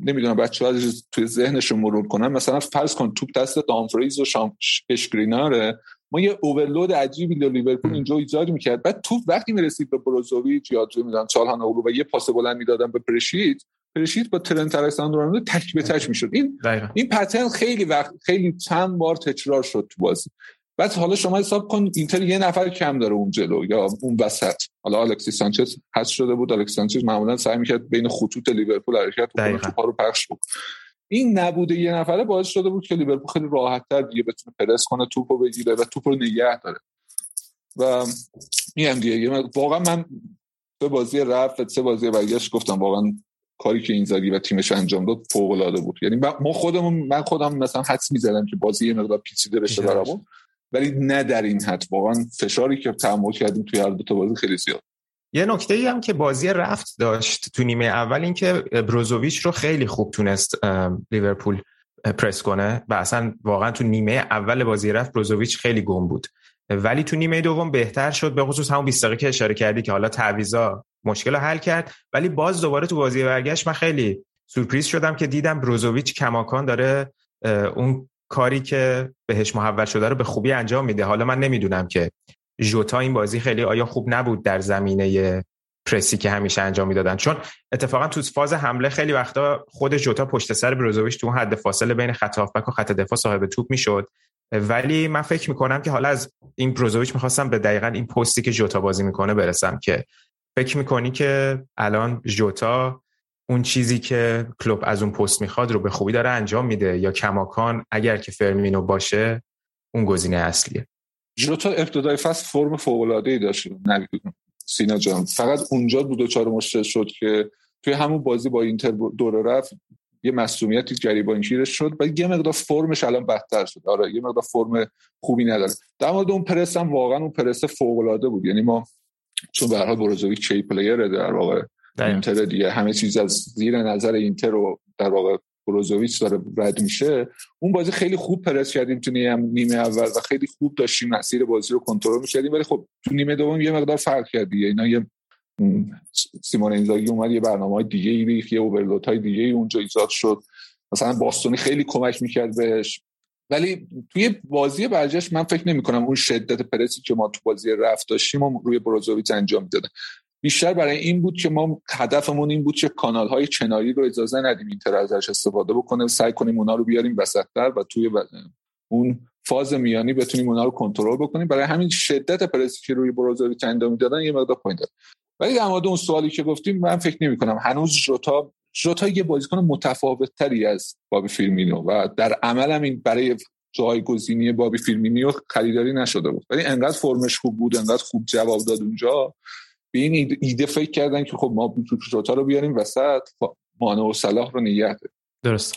نمی‌دونم بچه ها توی ذهنشون مرور کنن مثلا فرض کن توپ دست دامفریز و شام اشکریناره ما یه اوورلود عجیبی در لیورپول اینجا ایجاد می‌کرد. بعد توپ وقتی می‌رسید به بروزوویچ یا تو می‌دونم چالهان اولو و یه پاس بلند می‌دادن به پرشید پرشید با ترنت الکساندر تک به تک می‌شد. این این پترن خیلی وقت خیلی چند بار تکرار شد تو بازی. بعد حالا شما حساب کن اینتر یه نفر کم داره اون جلو یا اون وسط. حالا الکسی سانچز حذف شده بود. الکسی سانچز معمولا سعی می‌کرد بین خطوط لیورپول حرکت کنه رو پخش بود این نبوده یه نفره باعث شده بود که لیورپول خیلی راحت تر دیگه بتونه پرس کنه توپو بگیره و توپ رو نگه داره. و میگم دیگه واقعا من به بازی رفت سه بازی برگشت گفتم واقعا کاری که این زدی و تیمش انجام داد فوق العاده بود. یعنی ما خودمون من خودم مثلا حدس می‌زدم که بازی یه مقدار پیچیده بشه برامون ولی نه در این حد. واقعا فشاری که تحمل کردیم توی هر دو تا بازی خیلی زیاد. یه نکته ای هم که بازی رفت داشت تو نیمه اول این که بروزوویچ رو خیلی خوب تونست لیورپول پرس کنه و اصلا واقعا تو نیمه اول بازی رفت بروزوویچ خیلی گم بود. ولی تو نیمه دوم بهتر شد به خصوص همون 20 دقیقه که اشاره کردی که حالا تعویضا مشکل رو حل کرد. ولی باز دوباره تو بازی برگشت من خیلی سورپریز شدم که دیدم بروزوویچ کماکان داره اون کاری که بهش محول شده رو به خوبی انجام میده. حالا من نمی‌دونم که ژوتا این بازی خیلی آیا خوب نبود در زمینه پرسی که همیشه انجام می‌دادن؟ چون اتفاقا تو فاز حمله خیلی وقتا خود جوتا پشت سر بروزوویچ تو حد فاصله بین خط هافبک و خط دفاع صاحب توپ می‌شد. ولی من فکر می‌کنم که حالا از این بروزوویچ می‌خواستم به دقیقا این پستی که جوتا بازی می‌کنه برسم که فکر می‌کنی که الان جوتا اون چیزی که کلوب از اون پست می‌خواد رو به خوبی داره انجام میده یا کماکان اگر که فرمینو باشه اون گزینه اصلیه؟ جوتا ابتدای فصل فرم فوق العاده ای داشت سینا جان. فقط اونجا بود و چهار مشکل شد که توی همون بازی با اینتر دوره رفت یه مسئولیتی گریبانگیرش شد و یه مقدار فرمش الان بدتر شد. آره یه مقدار فرم خوبی نداره. در مورد اون پرس هم واقعا اون پرس فوق العاده بود. یعنی ما چون به هر حال بروزوویچ key player در واقع اینتر دیگه همه چیز از زیر نظر اینتر رو در واقع بروزوویچ داره رد میشه. اون بازی خیلی خوب پرس کردیم تو نیمه اول و خیلی خوب داشتیم مسیر بازی رو کنترل می‌کردیم. ولی خب تو نیمه دوم یه مقدار فرق کرد دیگه. اینا یه سیمون اینزاگی اومد یه برنامه های دیگه ای ریخت یه overload های دیگه ای اونجا ایجاد شد. مثلا باستونی خیلی کمک می‌کرد بهش. ولی توی بازی برگشتش من فکر نمی کنم اون شدت پرسی که ما تو بازی رفت داشتیم و روی بروزوویچ انجام می‌دادن. بیشتر برای این بود که ما هدفمون این بود که کانال های چناری رو اجازه ندیم اینتر ازش استفاده بکنه. سعی کنیم اونا رو بیاریم وسطتر و توی اون فاز میانی بتونیم اونا رو کنترل بکنیم. برای همین شدت پرسی که روی بروزوویچ انجام می‌دادن یه مقدار پایین ولی در مورد اون سوالی که گفتیم من فکر نمی کنم هنوز جوتا جوتا یه بازیکن متفاوت تری از بابی فیلمینو و در عمل هم این برای جایگزینی بابی فیلمینیو خریداری نشده بود. ولی انقدر فرمش خوب بود انقدر خوب جواب داد اونجا. به این ایده فکر کردن که خب ما جوتا رو بیاریم وسط مانه و صلاح رو نگه داشت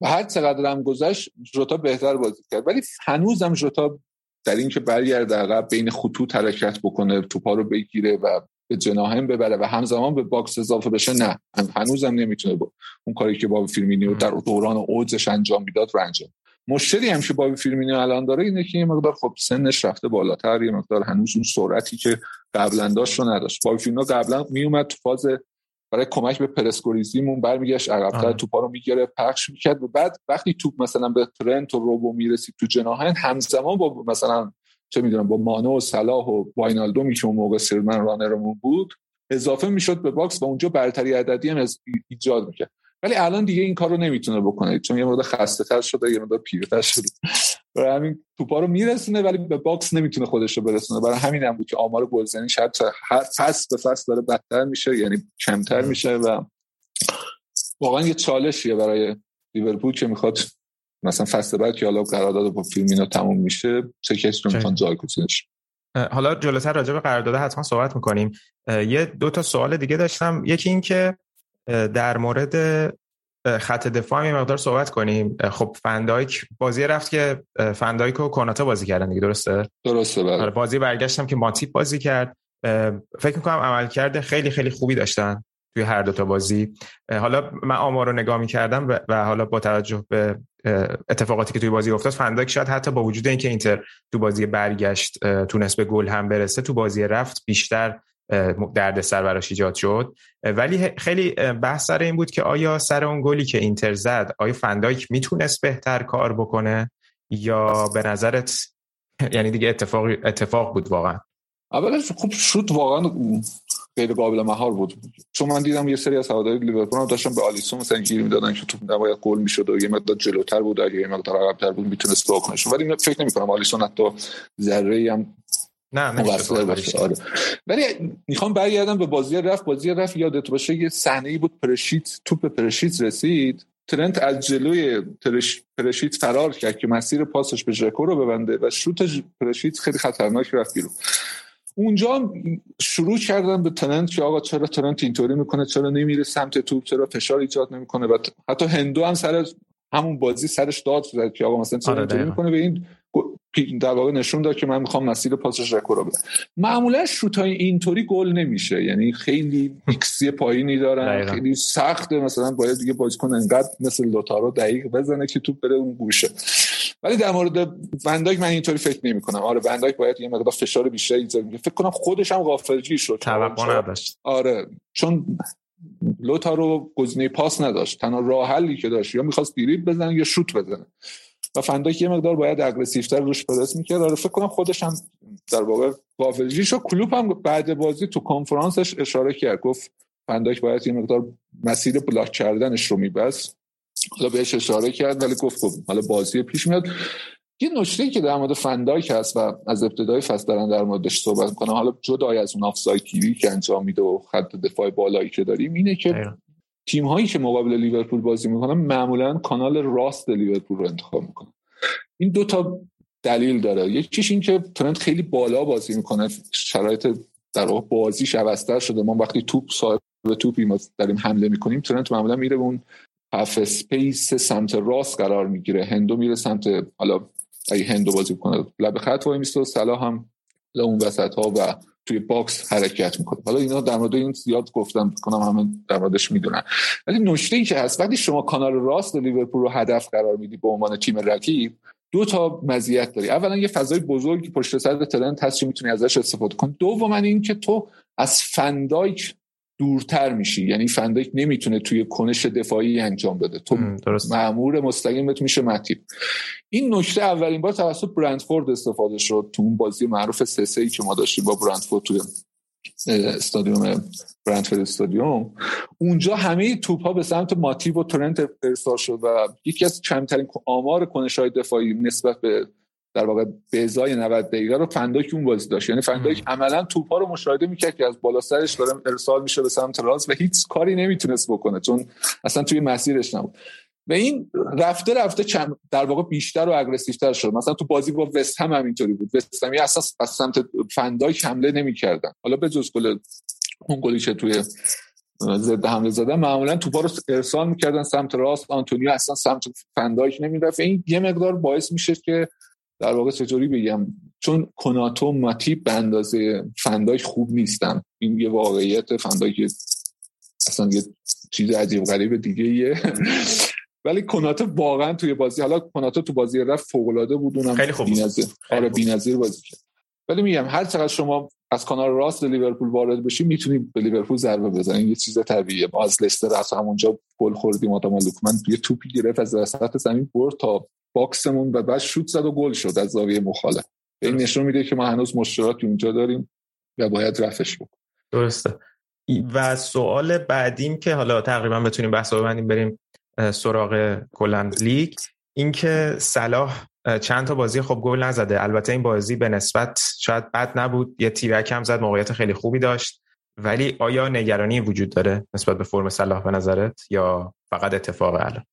و هر چقدر هم گذشت جوتا بهتر بازی کرد. ولی هنوزم جوتا در اینکه برگرده عقب بین خطوط حرکت بکنه توپا رو بگیره و به جناح هم ببره و همزمان به box اضافه بشه نه. هنوزم نمی‌تونه با اون کاری که بابی فیرمینیو در دوران اوجش انجام می‌داد رو انجام مشکلی هم که بابی فیرمینیو الان داره اینه که یه مقدار خب سنش رفته بالاتر یه مقدار هنوز اون سرعتی که قبلا داشت رو نداشت. بابی فیرمینیو قبلا میومد تو فاز برای کمک به پرسکوریزیمون برمیگشت عقب‌تر توپا رو می‌گیره پخش می‌کرد. و بعد وقتی توپ مثلا به ترنت و روبو می‌رسید تو جناحین همزمان با مثلا چه می‌دونم با مانه و صلاح و واینالدوم که اون موقع third man runner مون بود اضافه می‌شد به box و اونجا برتری عددی هم ایجاد می‌کرد. ولی الان دیگه این کار رو نمی‌تونه بکنه چون یه مقدار خسته تر شده یه مقدار پیرتر شده. برای همین توپا رو میرسونه ولی به box نمی‌تونه خودش رو برسونه. برای همین هم بود که آمار گلزنی شاید هر فصل به فصل داره بدتر میشه یعنی کمتر میشه و واقعا یه چالشیه برای لیورپول که می‌خواد مثلا فصل بعد که حالا قرارداد بابی فیرمینیو تموم میشه چه کسی رو می‌خوان جایگزینش حالا جلوتر راجع به قرارداد حتما صحبت می‌کنیم. یه دو تا سوال دیگه داشتم. یکی این که در مورد خط دفاع یه مقدار صحبت کنیم. خب فندایک بازی رفت که فندایک و کناتا بازی کردن دیگه درسته؟ درسته بله. آره، بازی برگشتم که ماتیپ بازی کرد. فکر می‌کنم عملکرد خیلی خیلی خوبی داشتن توی هر دو تا بازی. حالا من آمار رو نگاه می‌کردم و حالا با توجه به اتفاقاتی که توی بازی افتاد فنداک شاید حتی با وجود اینکه اینتر تو بازی برگشت تونست به گل هم برسه تو بازی رفت بیشتر درد سر براش ایجاد شد. ولی خیلی بحث سر این بود که آیا سر اون گلی که اینتر زد آیا فندایک می‌تونست بهتر کار بکنه یا به نظرت یعنی دیگه اتفاق اتفاق بود واقعا؟ اولش خوب شوت واقعا غیر قابل مهار بود. چون من دیدم یه سری از هواداری لیورپول داشتن به آلیسون مثلا گیر می‌دادن که توپ نباید گل می‌شد و یه مقدار جلوتر بود اگه یه مقدار عقب‌تر بود می‌تونست واکنش ولی فکر نمی کنم آلیسون حتی ذره هم نه آره. ولی می‌خوام برگردم به بازی رفت. بازی رفت یادت باشه یه صحنه بود پرشیت توپ پریشیچ رسید. ترنت از جلوی پریشیچ فرار کرد که مسیر پاسش به ژکو رو ببنده و شوت پریشیچ خیلی خطرناک رفت بیرون. اونجا شروع کردن به ترنت که آقا چرا ترنت اینطوری می‌کنه؟ چرا نمیره سمت توپ؟ چرا فشار ایجاد نمی‌کنه؟ و حتی هندو هم سر همون بازی سرش داد زد که آقا مثلا چرا آره، اینطوری می‌کنه؟ به این در واقع نشون داد که من می‌خوام مسیر پاسش رکورد بدم. معمولا شوت های اینطوری گل نمیشه. یعنی خیلی ایکسی پایینی دارن خیلی سخته. مثلا باید دیگه بازیکن انقدر مثل لوتارو دقیق بزنه که توپ بره اون گوشه. ولی در مورد فن‌دایک من اینطوری فکر نمی کنم آره فن‌دایک باید یه مقدار فشار بیشتری ایجاد فکر کنم خودش هم غافلگیر شد. توقع نداشت. آره چون لوتارو گزینه پاس نداشت. تنها راه حلی که داشت یا می‌خواست دریبل بزنه یا شوت بزنه. و یه مقدار باید aggressive تر روش پرس می‌کرد. آره فکر کنم خودش هم در واقع غافلگیر شد کلوپ هم بعد بازی تو کنفرانسش اشاره کرد. گفت فن‌دایک باید یه مقدار مسیر block کردنش رو میبست. حالا بهش اشاره کرد ولی گفت خب حالا بازی پیش میاد. یه نکته که در مورد فن‌دایک هست و از ابتدای فصل دارن در موردش صحبت کنم حالا جدای از اون آفساید گیری که انجام میده و خط دفاع بالایی که داریم اینه که تیم هایی که مقابل لیورپول بازی می‌کنن معمولا کانال راست لیورپول رو انتخاب می‌کنن. این دو تا دلیل داره. یکیش این که ترنت خیلی بالا بازی می‌کنه. شرایط در واقع بازیش عوضتر شده. ما وقتی توپ صاحب توپی ما داریم حمله می‌کنیم ترنت معمولا میره به اون half space سمت راست قرار می‌گیره. هندو میره سمت حالا اگه هندو بازی کنه لب خط وای میسته صلاح هم اون وسط ها و توی box حرکت می‌کنه. حالا اینا در مورد این زیاد گفتم کنم همه در موردش می‌دونن. ولی نکته ای که هست وقتی شما کانال راست لیورپول رو هدف قرار میدی به عنوان تیم رقیب دو تا مزیت داری. اولا یه فضای بزرگی پشت سر ترنت هست که می‌تونی ازش استفاده کنی. دوما این که تو از فن‌دایک دورتر میشی. یعنی فن‌دایک نمی‌تونه توی کنش دفاعی انجام بده. تو مامور مستقیمت میشه ماتیپ این نکته اولین بار توسط برنتفورد استفاده شد تو اون بازی معروف سه سه ای که ما داشتیم با برنتفورد توی استادیوم برندفورد استادیوم. اونجا همه توپ ها به سمت ماتیب و تورنت ارسال شد و یکی از کمترین آمار کنش های دفاعی نسبت به در واقع به ازای 90 دقیقه رو فنداک اون بازی داشت. یعنی فنداک عملا توپا رو مشاهده می‌کرد که از بالا سرش داره ارسال میشه به سمت راست و هیچ کاری نمی‌تونست بکنه چون اصلا توی مسیرش نبود. و این رفته رفته چند در واقع بیشتر و اگریسیوتر شد. مثلا تو بازی با وست هم همینطوری بود. وست همی اساس از سمت فنداک حمله نمی‌کردن. حالا به جز گل اون گلی که توی ضد حمله زدن معمولا توپا رو ارسال می‌کردن سمت راست. آنتونیو اصلا سمت فنداک نمی‌رفت. این یه مقدار باعث میشه که در واقع چطوری بگم؟ چون کناتو ماتیب به اندازه فندای خوب نیستن. این یه واقعیت فندای اصلا یه چیز عجیب غریب دیگه ایه ولی کناتو واقعا توی بازی حالا کناتو تو بازی رفت فوق العاده بود اونم خیلی خوب بی‌نظیر. آره بی‌نظیر بازی کرد. ولی میگم هر چقدر شما از کانال راست لیورپول وارد بشی می‌تونی به لیورپول ضربه بزنی. یه چیز طبیعیه. ما از لستر از همونجا گل خوردیم آدم لوکمن یه توپی گرفت از وسط زمین برد تا باکسمون و بعد شوت زد و گل شد از زاویه مخالف این نشون میده که ما هنوز مشکلاتی اونجا داریم و باید رفش بکنیم. درسته. و سوال بعدیم که حالا تقریبا بتونیم بحث رو ببندیم بریم سراغ کلند لیگ. اینکه صلاح چند تا بازی خب گل نزده. البته این بازی به نسبت شاید بد نبود. یه تیرک هم زد موقعیت خیلی خوبی داشت. ولی آیا نگرانی وجود داره نسبت به فرم صلاح به نظرت یا فقط اتفاق الان؟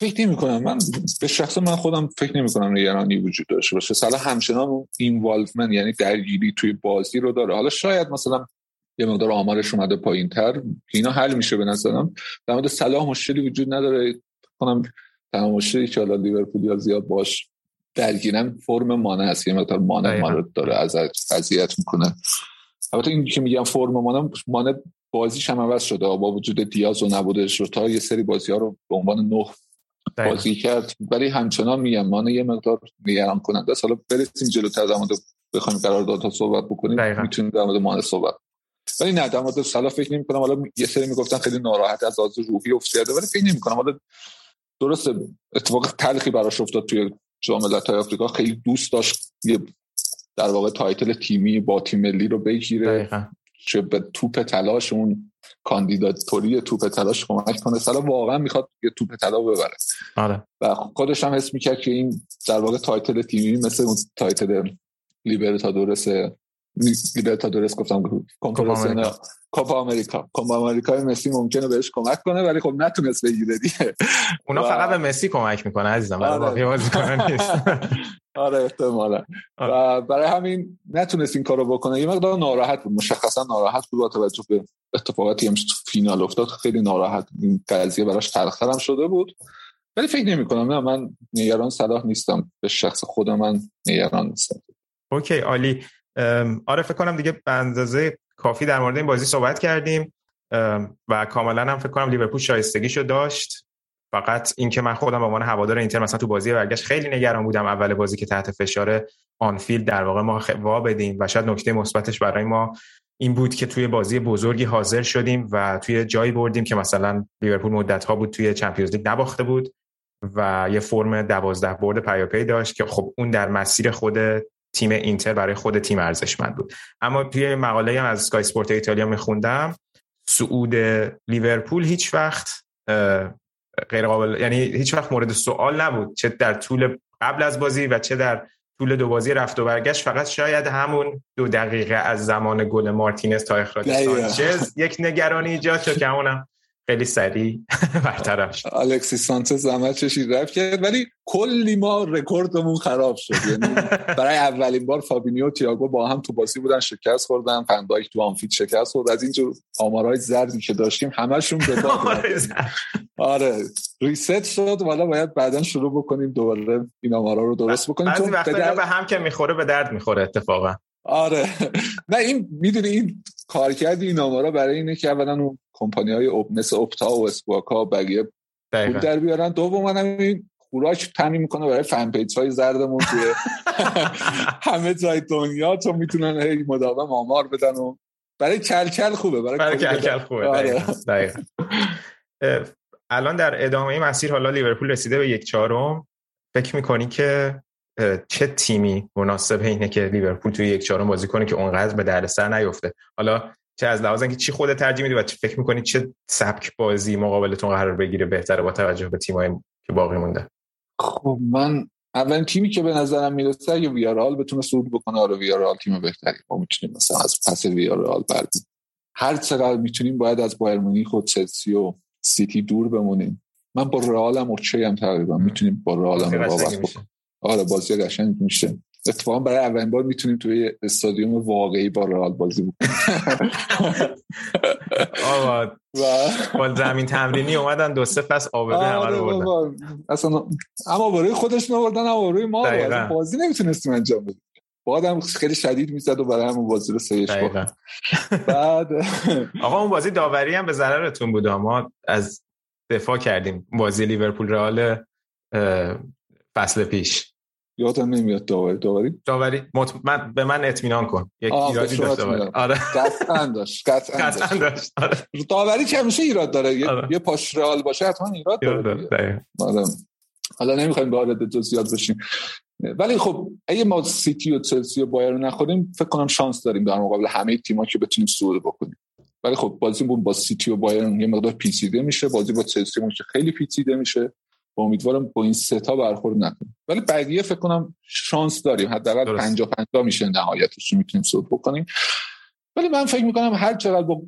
فکر نمی کنم من به شخص من خودم فکر نمی کنم نگرانی وجود داشته باشه. صلاح همچنان اینوالومنت یعنی درگیری توی بازی رو داره. حالا شاید مثلا یه مقدار آمارش اومده پایین تر اینا حل میشه به نظرم. در مورد صلاح مشکلی وجود نداره. کنم تمام مشکلی که حالا لیورپول یا زیاد باش درگیرن فرم مانع است یه مقدار مانع ما رو داره از اذیت می‌کنه. البته این که میگم فرم مانع مانع بازیش هم عوض شده. با وجود دیاز و نبودش رو تا یه سری بازی ها رو به عنوان نه بازی کرد. ولی همچنان میگم مانع یه مقدار نگران کننده حالا برسیم جلوتر در مورد بخوایم قراردادها صحبت بکنیم. می‌تونیم در مورد مانع صحبت ولی نه در مورد صلاح فکر نمی کنم حالا یه سری می‌گفتن خیلی ناراحت از لحاظ روحی افتاده ولی فکر نمی کنم حالا درست اتفاق تلخی براش افتاد توی جام های آفریقا. خیلی دوست داشت یه در واقع title تیمی با تیم ملی رو بگیره. چه به توپ طلاش اون کاندیداتوری توپ طلاش کمک کنه صلاح واقعا می‌خواد یه توپ طلا ببره آره. و خودش هم حس می‌کرد که این در واقع title تیمی مثل اون title لیبرتادورس لیبرتادورس گفتم کوپا آمریکا. کوپا آمریکا. مسی ممکنه بهش کمک کنه ولی خب نتونست بگیره دیگه. اونا فقط به مسی کمک می‌کنه عزیزم آره. نیست. آره احتمالا. آره. و برای همین نتونست این کارو بکنه. یه مقدار ناراحت بود. مشخصا ناراحت بود با توجه به اتفاقاتی هم فینال افتاد. خیلی ناراحت این قضیه براش تلختر شده بود. ولی فکر نمی کنم نه من نگران صلاح نیستم. به شخص خود من نگران نیستم. OK عالی. آره فکر کنم دیگه به اندازه کافی در مورد این بازی صحبت کردیم. و کاملا هم فکر کنم لیورپول شایستگیشو داشت. فقط اینکه من خودم به عنوان هوادار اینتر مثلا تو بازی برگشت خیلی نگران بودم اول بازی که تحت فشار آنفیلد در واقع ما وا بدیم و شاید نکته مثبتش برای ما این بود که توی بازی بزرگی حاضر شدیم و توی جایی بردیم که مثلا لیورپول مدت ها بود توی Champions League نباخته بود و یه فرم دوازده برد پیاپی داشت که خب اون در مسیر خود تیم اینتر برای خود تیم ارزشمند بود. اما توی مقاله هم از سکای اسپورت ایتالیا میخوندم سعود لیورپول هیچ وقت غیر قابل یعنی هیچ وقت مورد سوال نبود چه در طول قبل از بازی و چه در طول دو بازی رفت و برگشت. فقط شاید همون دو دقیقه از زمان گل مارتینز تا اخراج سانچز یک نگرانی ایجاد شد که اونم خیلی سریع برطرف شد الکسیس سانچز زحمت کشید رفت کرد ولی کلی ما رکوردمون خراب شد. یعنی برای اولین بار فابینیو و تیاگو با هم تو بازی بودن شکست خوردن فن‌دایک تو آنفیلد شکست خورد. از اینجور آمارهای زردی که داشتیم همشون یه بار reset شد. والا باید بعدا شروع بکنیم دوباره این آمارا رو درست بکنیم. بعضی وقتا به هم که می‌خوره به درد می‌خوره اتفاقا. آره. نه این می‌دونی این کارکرد این آمارا برای اینه که اولا اون کمپانی های مثل Opta و Squawka و بقیه پول در بیارن. دوم هم این خوراک تامین می‌کنه برای fan page های زردمون توی همه جای دنیا. تو می‌تونن هی مداوم آمار بدن و برای کلکل خوبه برای, برای کلکل خوبه. آره. الان در ادامه مسیر حالا لیورپول رسیده به یک چهارم. فکر می‌کنی که چه تیمی مناسب اینه که لیورپول توی یک چهارم بازی کنه که اونقدر به دردسر نیفته. حالا چه از لحاظ اینکه چی خودت ترجیح میدی و چه فکر می‌کنی چه سبک بازی مقابلتون قرار بگیره بهتره با توجه به تیمایی که باقی مونده؟ خب من اولین تیمی که به نظرم می‌رسه اگه ویارال بتونه صعود بکنه آره ویارال تیم بهتری ما می‌تونیم مثلا از پس ویارال بردیم. هر چقدر می‌تونیم باید از بایر مونیخ و چلسی و سیتی دور بمونیم. من با رئالم اوکی هم تقریبا. می‌تونیم با رئالم رقابت بکنیم آره بازی قشنگ میشه. اتفاقا برای اولین بار می‌تونیم توی استادیوم واقعی با رئال بازی بکنیم. آقا با زمین تمرینی اومدن دو سه فصل آبروی همه رو بردن. اصلا اما برای خودش آوردن اما برای ما بازی نمی‌تونستیم انجام بدیم. هم خیلی شدید می‌زد و برای همون بازی رو سیش بعد آقا اون بازی داوری هم به ضررتون بود. ما از دفاع کردیم. بازی لیورپول رئال فصل پیش. یادم نمیاد داوری. داوری؟ داوری مط... من به من اطمینان کن. یک ایرادی داشت آره. قطعا داشت قطعا داشت. آره. داوری که همیشه ایراد داره. یه, آره. یه پاش رئال باشه حتما ایراد داره آره. حالا نمی‌خوایم وارد جزئیات بشیم. ولی خب اگه ما سیتی و چلسی و بایر رو نخوریم فکر کنم شانس داریم در مقابل همه تیم‌ها که بتونیم صعود بکنیم. ولی خب بازی با سیتی و بایر یه مقدار پیچیده میشه. بازی با چلسی که خیلی پیچیده میشه. با امیدوارم با این سه تا برخورد نکنیم ولی بقیه فکر کنم شانس داریم. حداقل 50 50 میشه نهایتش می‌تونیم صعود بکنیم ولی من فکر می‌کنم هر چقدر با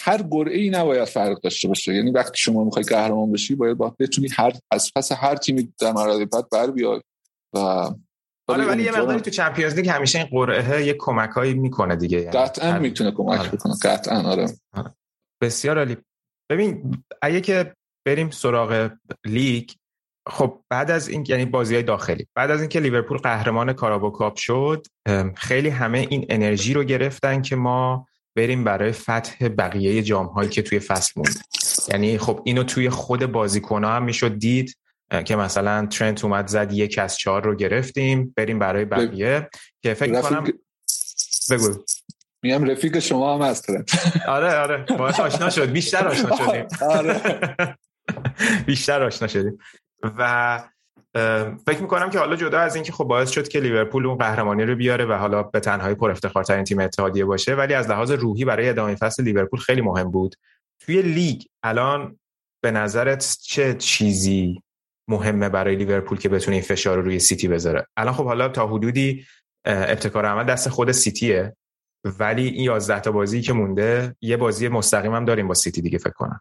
هر قرعه ای نباید فرق داشته باشه. یعنی وقتی شما می‌خوای قهرمان بشی باید باید بتونی هر از پس هر تیمی در مرحله بعد بر بیای. و آره ولی یه مقداری تو چمپیونز لیگ همیشه این قرعه یه کمکایی می‌کنه دیگه. یعنی قطعا می‌تونه کمک آره. بکنه. قطعا آره. آره. بسیار عالی. ببین اگه که بریم سراغ لیگ. خب بعد از این یعنی بازی های داخلی. بعد از اینکه لیورپول قهرمان کارابو کاپ شد خیلی همه این انرژی رو گرفتن که ما بریم برای فتح بقیه جام هایی که توی فصل موند. یعنی خب اینو توی خود بازیکن هم می‌شد دید که مثلا ترنت اومد زد یک از چهار رو گرفتیم بریم برای بقیه. که فکر کنم بگو. میگم رفیق شما هم هست آره آره. باش آشنا شد. بیشتر آشنا شدیم. آره. بیشتر آشنا شدیم و فکر می‌کنم که حالا جدا از اینکه خب باعث شد که لیورپول اون قهرمانی رو بیاره و حالا به تنهایی پر افتخارترین تیم اتحادیه باشه ولی از لحاظ روحی برای ادامه فصل لیورپول خیلی مهم بود. توی لیگ الان به نظرت چه چیزی مهمه برای لیورپول که بتونه این فشار رو روی سیتی بذاره؟ الان خب حالا تا حدودی ابتکار عمل دست خود سیتیه ولی این 11 تا بازی که مونده یه بازی مستقیم هم داریم با سیتی دیگه فکر کنم.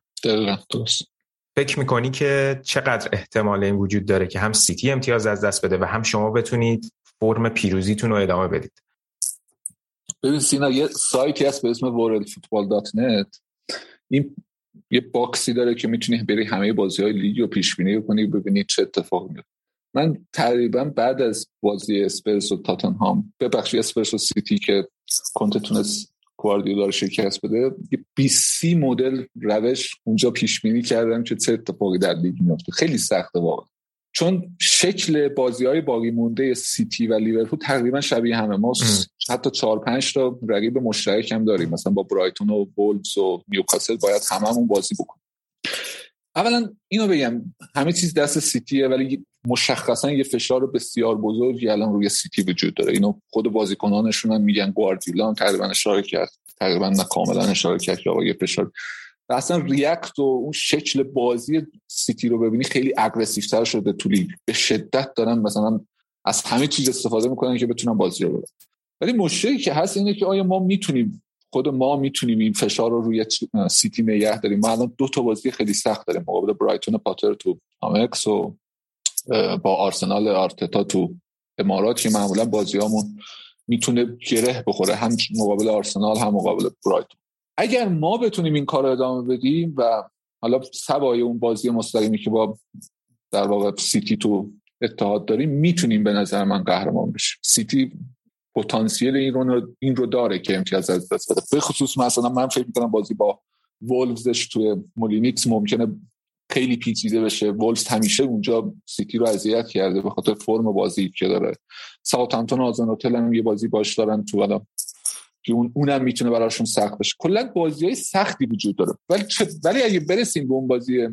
درست. فکر می‌کنی که چقدر احتمال این وجود داره که هم سیتی امتیاز از دست بده و هم شما بتونید فرم پیروزیتون رو ادامه بدید؟ ببین سینا یه سایتی هست به اسم worldfootball.net این یه box ی داره که می‌تونی بری همه بازی های لیگ رو پیش بینی کنی ببینید چه اتفاقی میفته من تقریبا بعد از بازی اسپرز و تاتنهام ببخشید اسپرز و سیتی که کنته تونست گواردیولا رو شکست بده 20 مدل روش اونجا پیش بینی کردم که چه اتفاقی در لیگ میفته خیلی سخته واقعا. چون شکل بازی های باقی مونده سیتی و لیورپول تقریبا شبیه همه ما حتی چهار پنج تا رقیب مشترک هم داریم. مثلا با برایتون و وولوز و نیوکاسل باید هممون بازی بکنیم. اولا اینو بگم همه چیز دست سیتیه ولی مشخصا یه فشار بسیار بزرگی الان روی سیتی وجود داره. اینو خود بازیکنانشون هم میگن گواردیولا تقریبا اشاره کرد تقریبا نه کاملا اشاره کرد که یه فشار. و اصلا react و اون شکل بازی سیتی رو ببینی خیلی aggressive شده تو لیگ. به شدت دارن مثلا از همه چیز استفاده می‌کنن که بتونن بازی رو بدن ولی مشکلی که هست اینه که آیا ما می‌تونیم خود ما می‌تونیم این فشار رو روی سیتی نگه داریم. ما الان دو تا بازی خیلی سخت داریم مقابل برایتون پاتر تو آمکس و با آرسنال آرتتا تو امارات. که معمولا بازیامون می‌تونه گره بخوره هم مقابل آرسنال هم مقابل برایتون. اگر ما بتونیم این کار رو ادامه بدیم و حالا سوای اون بازی مستقیمی که با در واقع سیتی تو اتحاد داریم می‌تونیم به نظر من قهرمان بشیم. سیتی پتانسیل این رو این رو داره که امتیاز از دست بده. به خصوص مثلا من فکر می‌کنم بازی با وولفزش توی مولینیکس ممکنه خیلی پیچیده بشه. وولفز همیشه اونجا سیتی رو اذیت کرده به خاطر فرم بازی که داره. ساوثهامپتون آزن هم یه بازی باش دارن تو حالا که اون اونم می‌تونه براشون سخت بشه کلا بازی های سختی وجود داره. ولی ولی اگه برسیم به اون بازی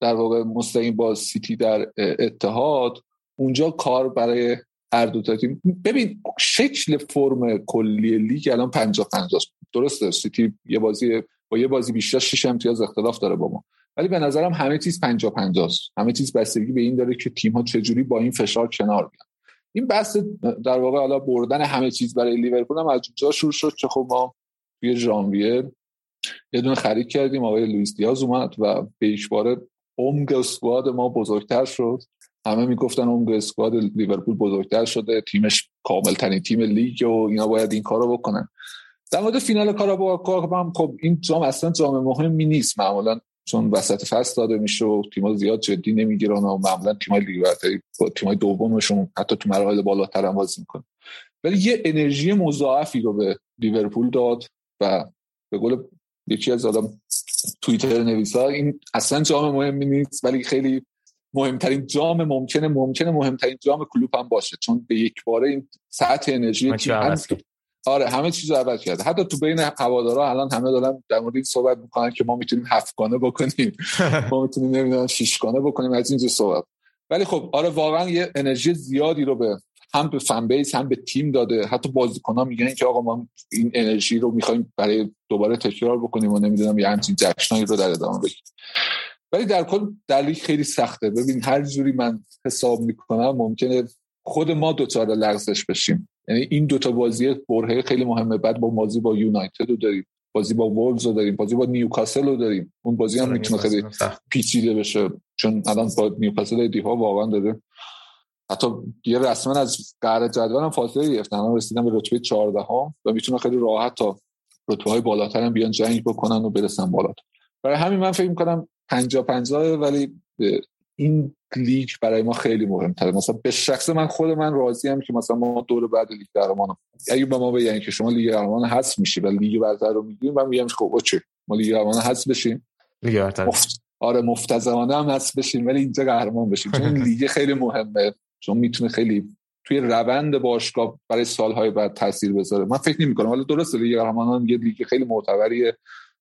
در واقع مستقیم با سیتی در اتحاد اونجا کار برای هر دو تا تیم. ببین شکل فرم کلی لیگ الان 50 50 درسته سیتی یه بازی با یه بازی بیشتر 6 امتیاز اختلاف داره با ما. ولی به نظرم همه چیز 50 50 همه چیز بستگی به این داره که تیم ها چجوری با این فشار کنار بیان. این بحث در واقع حالا بردن همه چیز برای لیورپول هم از اونجا شروع شد که خب ما توی ژانویه یه دونه خرید کردیم. آقای لوئیس دیاز اومد و به ایشواره عمق squad ما بزرگتر شد. همه می‌گفتن اون squad لیورپول بزرگتر شده تیمش کامل ترین تیم لیگ و اینا باید این کارو بکنن. در مورد فینال کاراباو هم خب این جام اصلا جام مهمی نیست. معمولا چون وسط فصل داده میشه و تیم‌ها زیاد جدی نمی‌گیرن و معمولا تیم‌های لیگ با تیم‌های دومشون حتی تو مراحل بالاتر هم بازی می‌کنن. ولی یه انرژی مضاعفی رو به لیورپول داد و به قول یکی از آدم توییتر نویسا این اصلا جام مهمی نیست ولی خیلی مهمترین جام ممکنه ممکنه مهمترین جام کلوب هم باشه. چون به یک باره این سطح انرژی تیم آره همه چیز رو عوض کرده حتی تو بین هوادارا الان همه دارن در مورد این صحبت می‌کنن که ما می‌تونیم هفتگانه بکنیم. ما می‌تونیم نمی‌دونم شیشگانه بکنیم از اینجور صحبت. ولی خب آره واقعا یه انرژی زیادی رو به هم به فن بیس هم به تیم داده. حتی بازیکن‌ها میگن که آقا ما این انرژی رو می‌خوایم برای دوباره تکرار بکنیم و نمی‌دونم یه همچین جشنایی رو در ادامه بگیریم ولی در کل در لیگ خیلی سخته. ببین هر جوری من حساب می‌کنم ممکنه خود ما دوچار لغزش بشیم. یعنی این دوتا بازی برهه خیلی مهمه. بعد با بازی با یونایتد رو داریم. بازی با وولز رو داریم. بازی با نیوکاسل رو داریم. اون بازی هم می‌تونه خیلی پیچیده بشه. چون الان با نیوکاسل دیها واقعا داره حتی یه رسما از قعر جدول هم فاصله گرفتن. الان رسیدن به رتبه 14 ها و می‌تونه خیلی راحت تا رتبه های بالاتر هم بیان جنگ بکنن و برسن بالاتر. برای همین من فکر می‌کنم 50 50 ولی این لیگ برای ما خیلی مهمتره. مثلا به شخص من خود من راضی هم که مثلا ما دور بعد لیگ قهرمان اگه به ما بگن که شما لیگ قهرمان حذف میشی و لیگ برتر رو می‌گیریم من میگم خب OK ما لیگ قهرمان حذف بشیم. لیگ برتر. مفت. آره مفتزمانه هم حذف بشیم ولی اینجا قهرمان بشیم. چون لیگ خیلی مهمه چون می‌تونه خیلی توی روند باشگاه برای سالهای بعد تاثیر بذاره. من فکر نمی کنم حالا درسته لیگ قهرمانان یه لیگ خیلی معتبریه.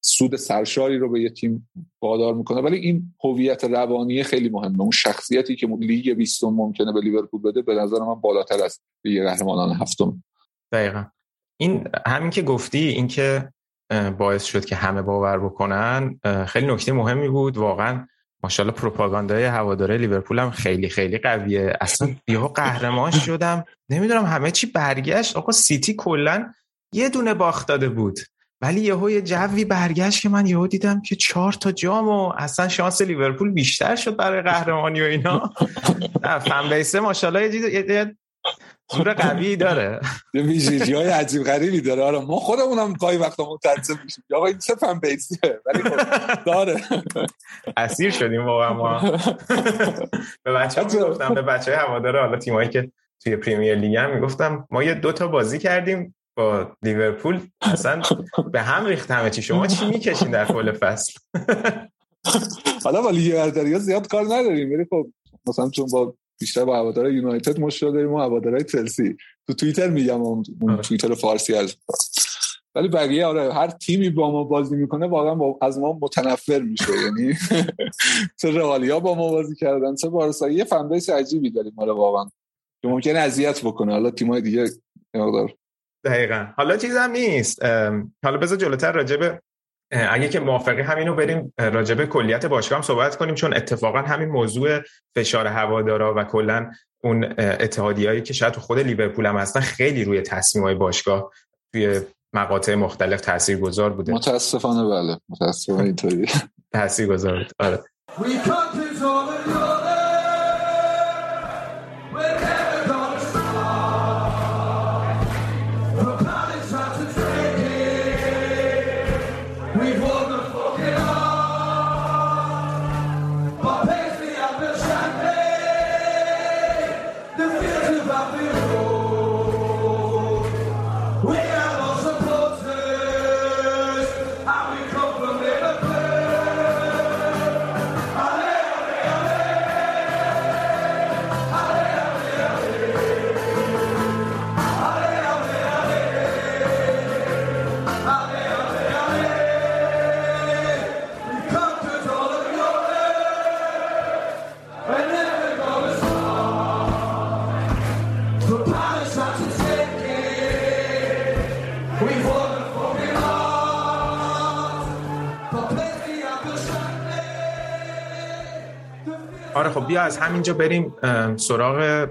سود سرشاری رو به یه تیم وارد می‌کنه. ولی این هویت روانی خیلی مهمه. اون شخصیتی که لیگ 20 ممکنه به لیورپول بده به نظر من بالاتر از لیگ قهرمانان هفتم. دقیقا. این همین که گفتی این که باعث شد که همه باور بکنن خیلی نکته مهمی بود. واقعا ماشاءالله پروپاگاندای هواداره لیورپول هم خیلی خیلی قویه. اصلا یهو قهرمان شدم. نمی‌دونم همه چی برگشت. آقا سیتی کلا یه دونه باخت داده بود. ولی یهو یه جوی برگشت که من یهو دیدم که چهار تا جام و اصلا شانس لیورپول بیشتر شد برای قهرمانی و اینا. فن بیسه ماشاءالله یه زور قوی داره. یه ویژگی های عجیب غریبی داره. آره ما خودمون هم گاهی وقتا متعصب میشیم. آقا این چه فن بیسیه ولی خب داره. اسیر شدیم واقعا ما. به بچه‌ها گفتم به بچهای هواداره حالا تیمایی که توی پریمیر لیگ هم می‌گفتم ما یه دو تا بازی کردیم. با لیورپول اصلا به هم ریخت همه چی. شما چی می‌کشین در کل فصل؟ حالا با لیگ برتری زیاد کار نداریم. ولی خب مثلا چون با بیشتر با هوادارهای یونایتد مشکل داریم و هوادارهای چلسی. تو توییتر میگم اون آره. توییتر فارسی از ولی بقیه آره هر تیمی با ما بازی می‌کنه واقعا از ما متنفر میشه. یعنی چه رئالیا با ما بازی کردن چه بارسا. یه فن عجیبی داریم. حالا واقعا. که ممکنه اذیت بکنه. حالا تیمای دیگه مقدار دقیقا. حالا چیزم نیست. حالا بذار جلوتر راجبه اگه که موافقی همینو بریم راجبه کلیت باشگاه هم صحبت کنیم چون اتفاقا همین موضوع فشار هوادارا و کلا اون اتحادیهایی که شاید خود لیورپول هم هستن خیلی روی تصمیم های باشگاه توی مقاطع مختلف تاثیرگذار بوده. متاسفانه بله. متاسفانه اینطوری. تاثیرگذار بود. آره. خب بیا از همینجا بریم سراغ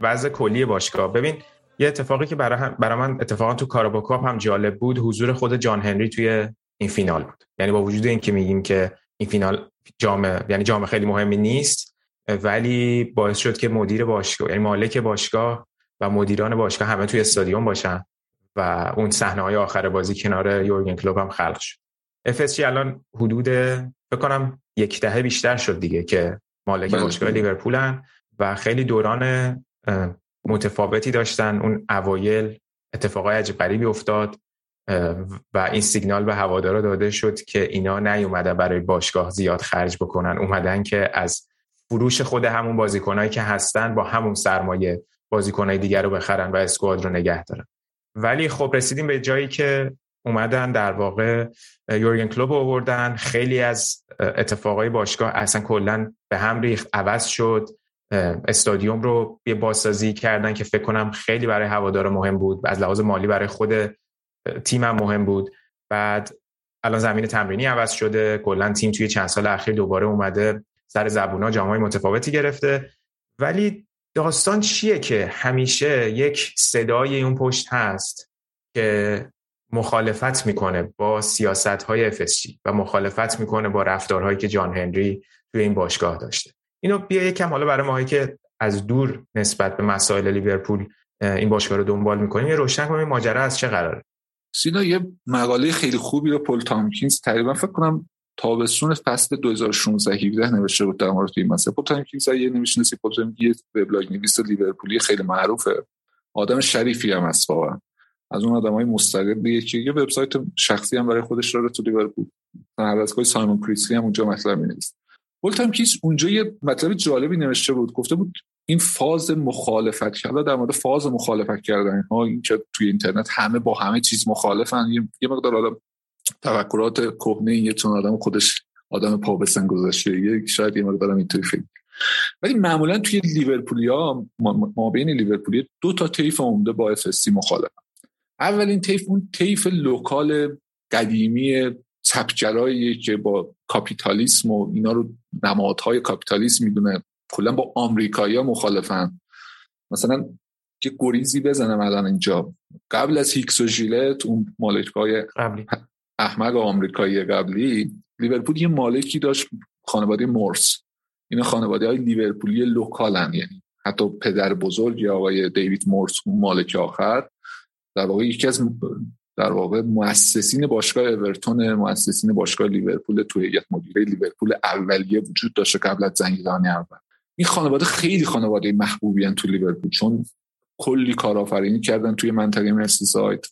وضع کلی باشگاه. ببین یه اتفاقی که برای, برای من اتفاقا تو کاراباکاپ هم جالب بود حضور خود جان هنری توی این فینال بود. یعنی با وجود اینکه میگیم که این فینال جام یعنی جام خیلی مهمی نیست ولی باعث شد که مدیر باشگاه یعنی مالک باشگاه و مدیران باشگاه همه توی استادیوم باشن و اون صحنه های آخر بازی کنار یورگن کلوب هم خلق شد. الان حدود فکر کنم یک دهه بیشتر شد دیگه که مالک بله. باشگاه لیورپولن و خیلی دوران متفاوتی داشتن. اون اوایل اتفاقای عجیب غریبی افتاد و این سیگنال به هوادارا داده شد که اینا نیومدن برای باشگاه زیاد خرج بکنن. اومدن که از فروش خود همون بازیکنایی که هستن با همون سرمایه بازیکنای دیگر رو بخرن و اسکواد رو نگه دارن. ولی خب رسیدیم به جایی که اومدن در واقع یورگن کلوب آوردن. خیلی از اتفاقای باشگاه اصلا کلا به هم ریخت عوض شد. استادیوم رو یه بازسازی کردن که فکر کنم خیلی برای هوادار مهم بود از لحاظ مالی برای خود تیمم مهم بود. بعد الان زمین تمرینی عوض شده کلا تیم توی چند سال اخیر دوباره اومده سر زبونا جامای متفاوتی گرفته. ولی داستان چیه که همیشه یک صدای اون پشت هست که مخالفت می‌کنه با سیاست های FSG و مخالفت می‌کنه با رفتارهایی که جان هنری توی این باشگاه داشته. اینو بیا یکم حالا برای ماهایی که از دور نسبت به مسائل لیورپول این باشگاه رو دنبال می‌کنیم یه روشن کنیم ماجرا از چه قراره؟ سینا یه مقاله خیلی خوبی رو پل تامکینز تقریبا فکر کنم تابستون فصل 2016 17 نوشته بود در مورد این مسئله. پل تامکینز یه نمی‌شناسی پل تامکینز وبلاگ نویس لیورپولی خیلی معروفه. آدم شریفی هم هست واقعا. از اون آدمای مستقلیه که یه وبسایت شخصی هم برای خودش داره تو لیورپول. هر از سایمون کریسلی هم اونجا مطلب می‌نویسه. پل تامکینز اونجا یه مطلب جالبی نوشته بود. گفته بود این فاز مخالفت کردن در مورد فاز مخالفت کردن ها این که توی اینترنت همه با همه چیز مخالفن. یه مقدار آدم تفکرات کهنه یه چون آدم خودش آدم پا گذاشته یه شاید یه مقدار اینطوری فکر ولی معمولا توی لیورپولیا ما بین لیورپولی دو تا طیف عمده با اف مخالفن. اولین طیف اون طیف local قدیمی چپگرایی که با کاپیتالیسم و اینا رو نمادهای کاپیتالیسم می‌دونه. کلا با آمریکایی‌ها مخالفن. مثلا یه گریزی بزنم الان اینجا. قبل از هیکس و جیلت اون مالکای قبلی. احمق آمریکایی قبلی لیورپول یه مالکی داشت خانواده مورز. اینا خانواده های لیورپولی local ن یعنی حتی پدر بزرگ یا آقای دیوید مورز اون مالک آخر. در واقع یکی از در واقع مؤسسین باشگاه اورتون مؤسسین باشگاه لیورپول تو هیئت مدیره لیورپول اولیه وجود داشته قبل از جنگ جهانی اول. این خانواده خیلی خانواده محبوبی تو لیورپول چون کلی کارآفرینی کردن توی منطقه مرسیساید.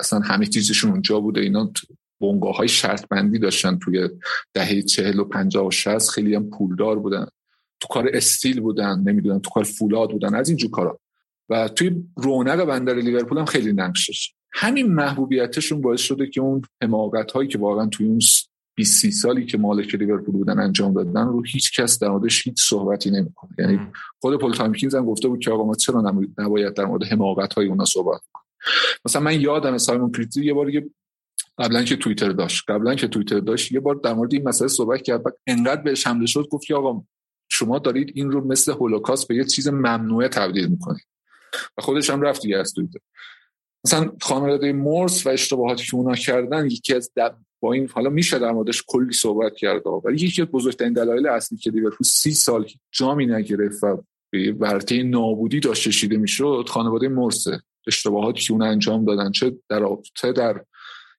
اصلا همه چیزشون اونجا بوده اینا بنگاه های شرط بندی داشتن توی دهه چهل و پنجاه و شست خیلی هم پولدار بودن. تو کار استیل بودن نمی‌دونم تو کار فولاد بودن از اینجور کارا. و توی رونق بندر لیورپول هم خیلی نقش همین محبوبیتشون باعث شده که اون حماقت هایی که واقعا توی اون 20 سالی که مالک لیورپول بودن انجام دادن رو هیچ کس در موردش هیچ صحبتی نمی‌کنه یعنی خود پل تامکینز هم گفته بود که آقا ما چرا نباید در مورد حماقت های اونا صحبت کنیم. مثلا من یادم سایمون پریتی یه بار یه قبلا که توییتر داشت. قبلا که توییتر داشت یه بار در مورد این مسئله صحبت کرد. بعد انقدر بهش حمله شد گفت که آقا شما دارید این رو مثل هولوکاست به یه چیز ممنوعه تبدیل می‌کنید. و خودش هم رفت دیگه از توییتر. مثلا خانواده مورس و اشتباهاتی که اونا کردن یکی از با این حالا میشه در موردش کلی صحبت کرد ولی یکی از بزرگترین دلایل اصلی که لیورپول سی سال جامی نگرفت و به ورطه نابودی داشت چشیده می‌شد خانواده مرسه. اشتباهاتی که اون انجام دادن چه در چه در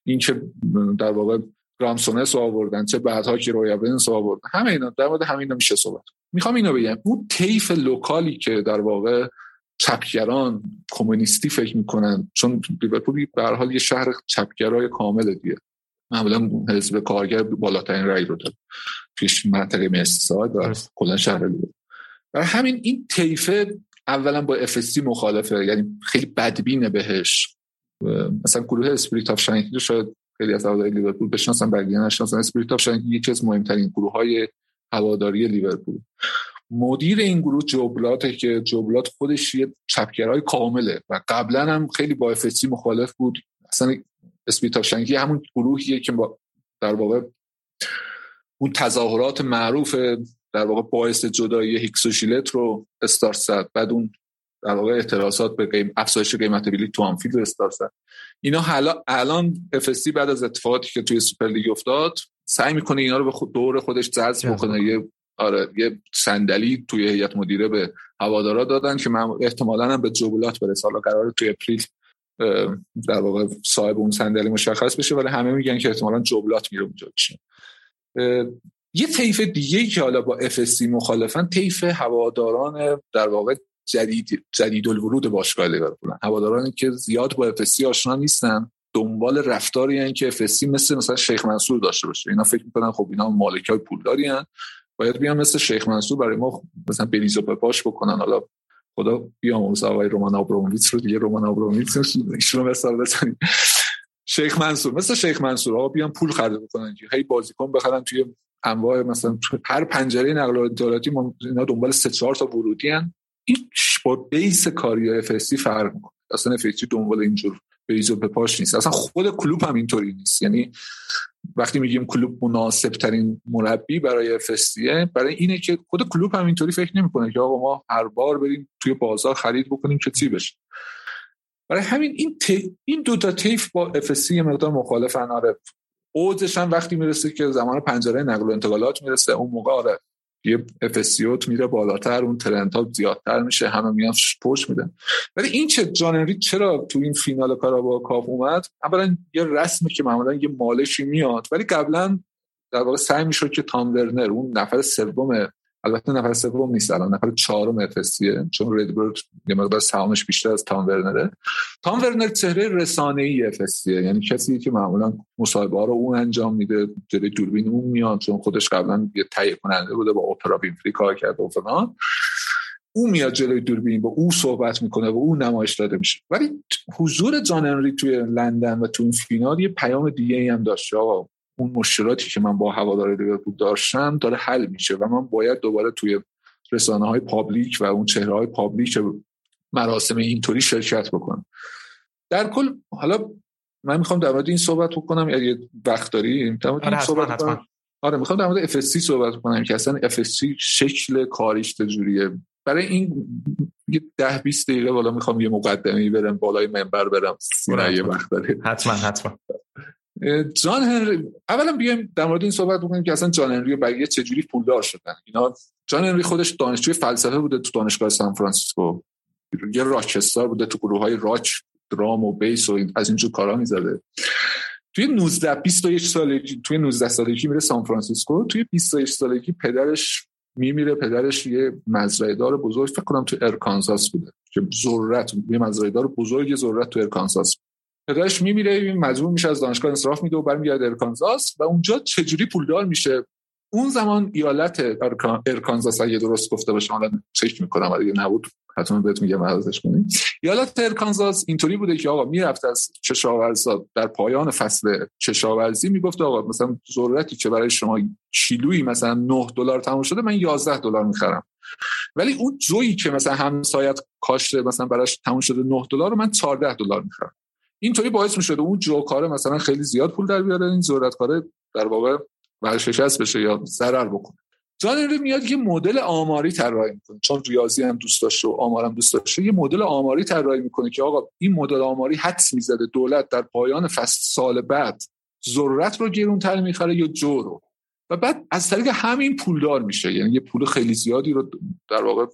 این که در واقع گرامسونس آوردن چه بعدها که رویا بنس آوردن. همه اینا در مورد همین میشه صحبت. می‌خوام اینو بگم. اون طیف لوکالی که در واقع چپگران کمونیستی فکر می‌کنن. چون لیورپول به هر حال یه شهر چپگرای کامل دیگه. معمولا حزب کارگر بالاترین رأی رو داره. پیش منطقه مرسیساید و کلا شهر برای همین این طیفه اولا با FSG مخالفه. یعنی خیلی بدبینه بهش. مثلا گروه Spirit of Shankly شاید خیلی از هواداری لیورپول بشناسن بقیه نشناسن. Spirit of Shankly یکی از مهمترین گروه های هواداری لیورپول. مدیر این گروه جو بلاته که جو بلات خودش یه چپگرای کامله و قبلا هم خیلی با FSG مخالف بود. اصلا Spirit of Shankly همون گروهیه که با در واقع اون تظاهرات معروف در واقع باعث جدایی هیکس و ژیلت رو استارت زد. بعد اون در واقع اعتراضات به قیم افزایش قیمت بلیط تو آنفیلد استارت زد. اینا حالا الان FSG بعد از اتفاقاتی که توی سوپر لیگ افتاد سعی می‌کنه اینا رو به خود دور خودش جذب بکنه. یه آره یه صندلی توی هیئت مدیره به هوادارا دادن که احتمالاً هم به جو بلات برسه. حالا قرار توی April در واقع صاحب اون صندلی مشخص بشه ولی همه میگن که احتمالا جو بلات میره اونجا. یه طیف دیگه که حالا با FSG مخالفن طیف هواداران در واقع جدید جدید الورود باشگاه لیورپول هوادارانی که زیاد با FSG آشنا نیستن دنبال رفتاری هن که FSG مثل مثلا شیخ منصور داشته باشه. اینا فکر می‌کنن خب اینا مالکای پولداری باید بیان مثل شیخ منصور برای ما مثلا بریز و پاش بکنن. حالا خدا بیامرز آقای رومان آبراموویچ رو دیگه. رومان آبراموویچ رو مثال بزنیم. شیخ منصور مثل شیخ منصور. آقا بیان پول خرج بکنن. هی بازیکن بخرن توی انواع مثلا هر پنجره نقل و انتقالاتی اینا دنبال سه چهار تا ورودی ان این با base کاری FSG فرق می‌کنه. اصلا FSG دنبال اینجور بریز به پاش نیست. اصلا خود کلوب هم اینطوری نیست. یعنی وقتی میگیم کلوب مناسب ترین مربی برای FSG ه برای اینه که خود کلوب هم اینطوری فکر نمی‌کنه که آقا ما هر بار بریم توی بازار خرید بکنیم که چی بشه. برای همین این این دو تا تیف با اف یه مقدار مخالفن. آره اوجش هم وقتی می‌رسه که زمان پنجره نقل و انتقالات می‌رسه اون موقع آره. یه افسیوت میره بالاتر اون ترنت ها زیادتر میشه همه میان پشت میدن. ولی این چه جان چرا تو این فینال با کاف اومد؟ اولا یه رسمی که معمولا یه مالشی میاد ولی قبلا در واقع سعی می‌شد که تام ورنر اون نفر سوم البته نفر سوم نیست الان نفر چهارم افسیه چون ردبرد یه مقدار سهامش بیشتر از تام ورنره. تام ورنر چهره رسانه ای افسیه یعنی کسی که معمولا مصاحبه ها رو اون انجام میده جلوی دوربین اون میاد چون خودش قبلا یه تهیه کننده بوده با اپرا وینفری کار کرده و فلان. او میاد جلوی دوربین با او صحبت می‌کنه و او نمایش داده میشه. ولی حضور جان انری توی لندن و تو فینال یه پیام دیگه ای هم داشت اون مشکلاتی که من با هوادار لیورپول داشتم داره حل میشه و من باید دوباره توی رسانه های public و اون چهره های public مراسم اینطوری شرکت بکنم. در کل حالا من می‌خوام در مورد این صحبت بکنم اگه وقت داری آره صحبت کنم. آره می‌خوام در مورد FSG صحبت کنم که اصلا FSG شکل کاریش چجوریه برای این یه ده 20 دقیقه بالا می‌خوام یه مقدمه برم بالای منبر برم. یه وقت داره حتما حتما. جان هنری اولا بیایم در مورد این صحبت بکنیم که اصلا جان هنری بقیه چجوری پولدار شدن. اینا جان هنری خودش دانشجوی فلسفه بوده تو دانشگاه سان فرانسیسکو. یه rockstar بوده تو گروه های راک درام و bass و از اینجور کارا می‌زده. توی 19 21 سالگی توی 19 سالگی میره سان فرانسیسکو. توی 21 سالگی پدرش میمیره پدرش یه مزرعه دار بزرگ فکر کنم تو ارکانزاس بوده. که ذرت یه مزرعه دار بزرگ ذرت تو ارکانزاس پدرش میمیره مجبور میشه از دانشگاه انصراف میده و برمیگرده ارکانزاس و اونجا چجوری پولدار میشه؟ اون زمان ایالت ارکانزاس اگه درست گفته باشم حالا چک می‌کنم اگه نبود حتما بهت میگم عوضش کنید ایالت ارکانزاس اینطوری بوده که آقا می‌رفت از کشاورزا در پایان فصل کشاورزی می‌گفت آقا مثلا ضرورتی که برای شما کیلویی مثلا 9 دلار تموم شده من 11 دلار می‌خرم. ولی اون جویی که مثلا همسایت کاشته مثلا براش تموم شده 9 دلار رو من 14 دلار می‌خرم. اینطوری باعث می‌شد اون کاره مثلا خیلی زیاد پول در بیاره این کاره در واقع ورشکست بشه یا ضرر بکنه. جان میاد یه مدل آماری طراحی می‌کنه. چون ریاضی هم دوست داشته و آمارم دوست داشته یه مدل آماری طراحی می‌کنه که آقا این مدل آماری حدس می‌زده دولت در پایان فصل سال بعد ذرت رو گرونتر می‌خره یا جو رو؟ و بعد از طریق همین پولدار میشه. یعنی یه پول خیلی زیادی رو در واقع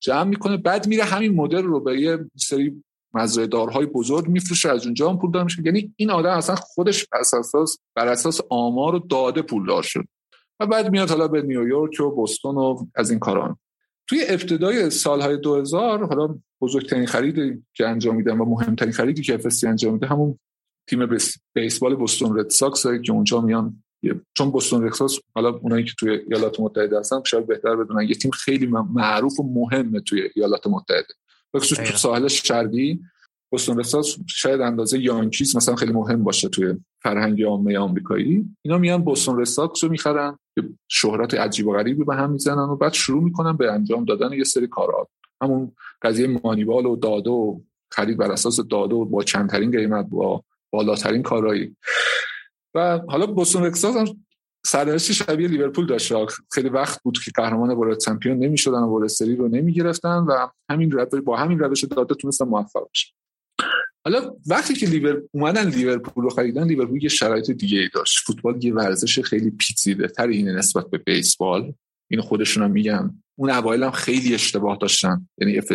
جمع می‌کنه بعد میره همین مدل رو به یه سری مزرعه دارهای بزرگ میفروشه از اونجا هم پولدار میشه. یعنی این آدم اصلا خودش اساس بر اساس آمار و داده پولدار شد. و بعد میاد حالا به نیویورک و بوستون و از این کاران توی ابتدای سالهای 2000 حالا بزرگترین خریدی که انجام میدن و مهمترین خریدی که افستی انجام میده همون تیم بیسبال بوستون رد ساکس که اونجا میان. چون بوستون رد ساکس حالا اونایی که توی ایالات متحده هستن شاید بهتر بدونن. یه تیم خیلی معروف و مهمه توی ایالات متحده. بخصوص تو ساحل شرقی بوستون رساس شاید اندازه یانکیز مثلا خیلی مهم باشه توی فرهنگ عامه آمریکایی. اینا میان بوستون رساکس رو می‌خرن که شهرت عجیب و غریبی به هم می‌زنن و بعد شروع می‌کنن به انجام دادن یه سری کارات. همون قضیه مانیوال و داده و خرید بر اساس داده و با چندترین قیمت با بالاترین کارایی. و حالا بوستون رساس هم سرنوشت شبیه لیورپول داشت. خیلی وقت بود که قهرمان ورلد چمپیون نمی‌شدن و ورلد سری رو نمی‌گرفتن و همین با همین روش داده تونستن موفق بشن. حالا وقتی که لیور اومدن لیورپول رو خریدن لیورپول یه شرایط دیگه ای داشت. فوتبال یه ورزش خیلی پیچیده تر اینه نسبت به بیسبال. این خودشون هم میگن. اون اوایل هم خیلی اشتباه داشتن. یعنی اف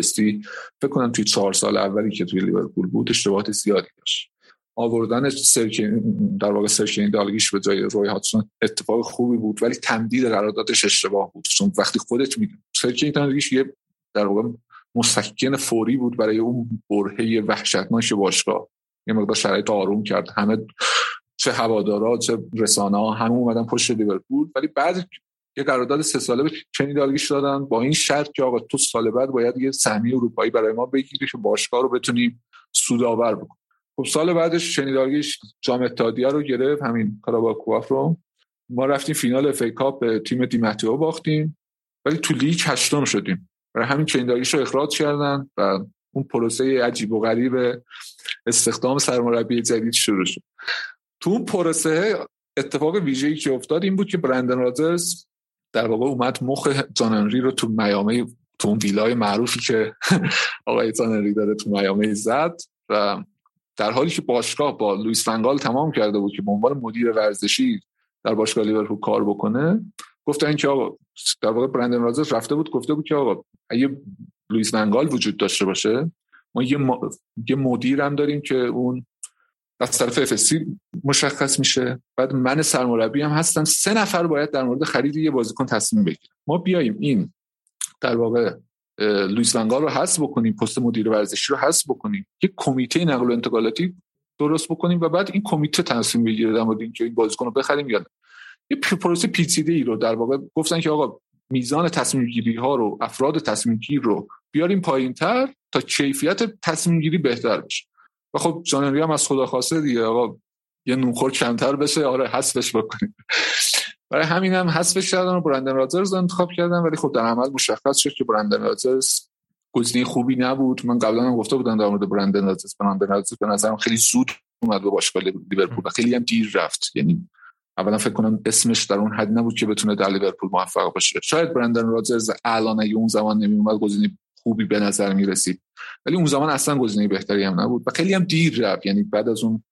فکر کنم توی چهار سال اولی که توی لیورپول بود اشتباهات زیادی داشت. آوردن سرکین در واقع سرکین دالگیش به جای روی هاتسون اتفاق خوبی بود ولی تمدید قراردادش اشتباه بود. چون وقتی خودت میگی سرکین دالگیش یه در واقع مسکن فوری بود برای اون برهه وحشتناک باشگاه. یه مقدار شرایط آروم کرد. همه چه هوادارا چه رسانه ها همه اومدن پشت لیورپول. ولی بعد یه قرارداد سه ساله به کنی دالگلیش دادن. با این شرط که آقا تو سال بعد باید یه سهمیه اروپایی برای ما بگیری که باشگاه رو بتونیم سودآور بکنی. خب سال بعدش کنی دالگلیش جام اتحادیه رو گرفت همین Carabao Cup رو. ما رفتیم فینال FA Cup به تیم دی متئو باختیم ولی تو لیگ هشتم شدیم. برای همین چنداریش رو اخراج کردن و اون پروسه عجیب و غریب استخدام سرمربی جدید شروع شد. تو اون پروسه اتفاق ویژه‌ای که افتاد این بود که برندن رادرز در واقع اومد مخ جاننری رو تو میامی تو اون ویلای معروفی که آقای جاننری داره تو میامی زد و در حالی که باشگاه با لوئیس فنگال تمام کرده بود که به عنوان مدیر ورزشی در باشگاه لیورپول کار بکنه گفتن که آقا در واقع برندن رازرز رفته بود گفته بود که آقا اگه لوئیس فنگال وجود داشته باشه ما یه, یه مدیر هم داریم که اون از طرف افسی مشخص میشه. بعد من سرمربی هم هستم. سه نفر باید در مورد خرید یه بازیکن تصمیم بگیریم ما بیایم این در واقع لوئیس ونگال رو حذف بکنیم پست مدیر ورزشی رو حذف بکنیم. یک کمیته نقل و انتقالاتی درست بکنیم و بعد این کمیته تصمیم بگیره در مورد اینکه این بازیکن رو بخریم یا نه. یه پروسه پیچیده ای رو در واقع گفتن که آقا میزان تصمیم گیری ها رو افراد تصمیم گیر رو بیاریم پایین تر تا کیفیت تصمیم گیری بهتر بشه. و خب جانری هم از خدا خواسته دیگه آقا یه نونخور کمتر بشه آره حذفش بکنیم. برای همین هم حذفش کردن و برندن رادرز انتخاب کردن ولی خب در عمل مشخص شد که برندن رادرز گزینه خوبی نبود. من قبلا هم گفته بودم در مورد برندن رادرز برندن رادرز به نظرم خیلی زود اومد به باشگاه لیورپول خیلی هم دیر رفت. یعنی اولا فکر کنم اسمش در اون حد نبود که بتونه در لیورپول موفق باشه. شاید برندن رادرز الان اگه اون زمان نمی اومد گزینه خوبی به نظر می رسید ولی اون زمان اصلا گزینه بهتری هم نبود و خیلی هم دیر رفت. یعنی بعد از اون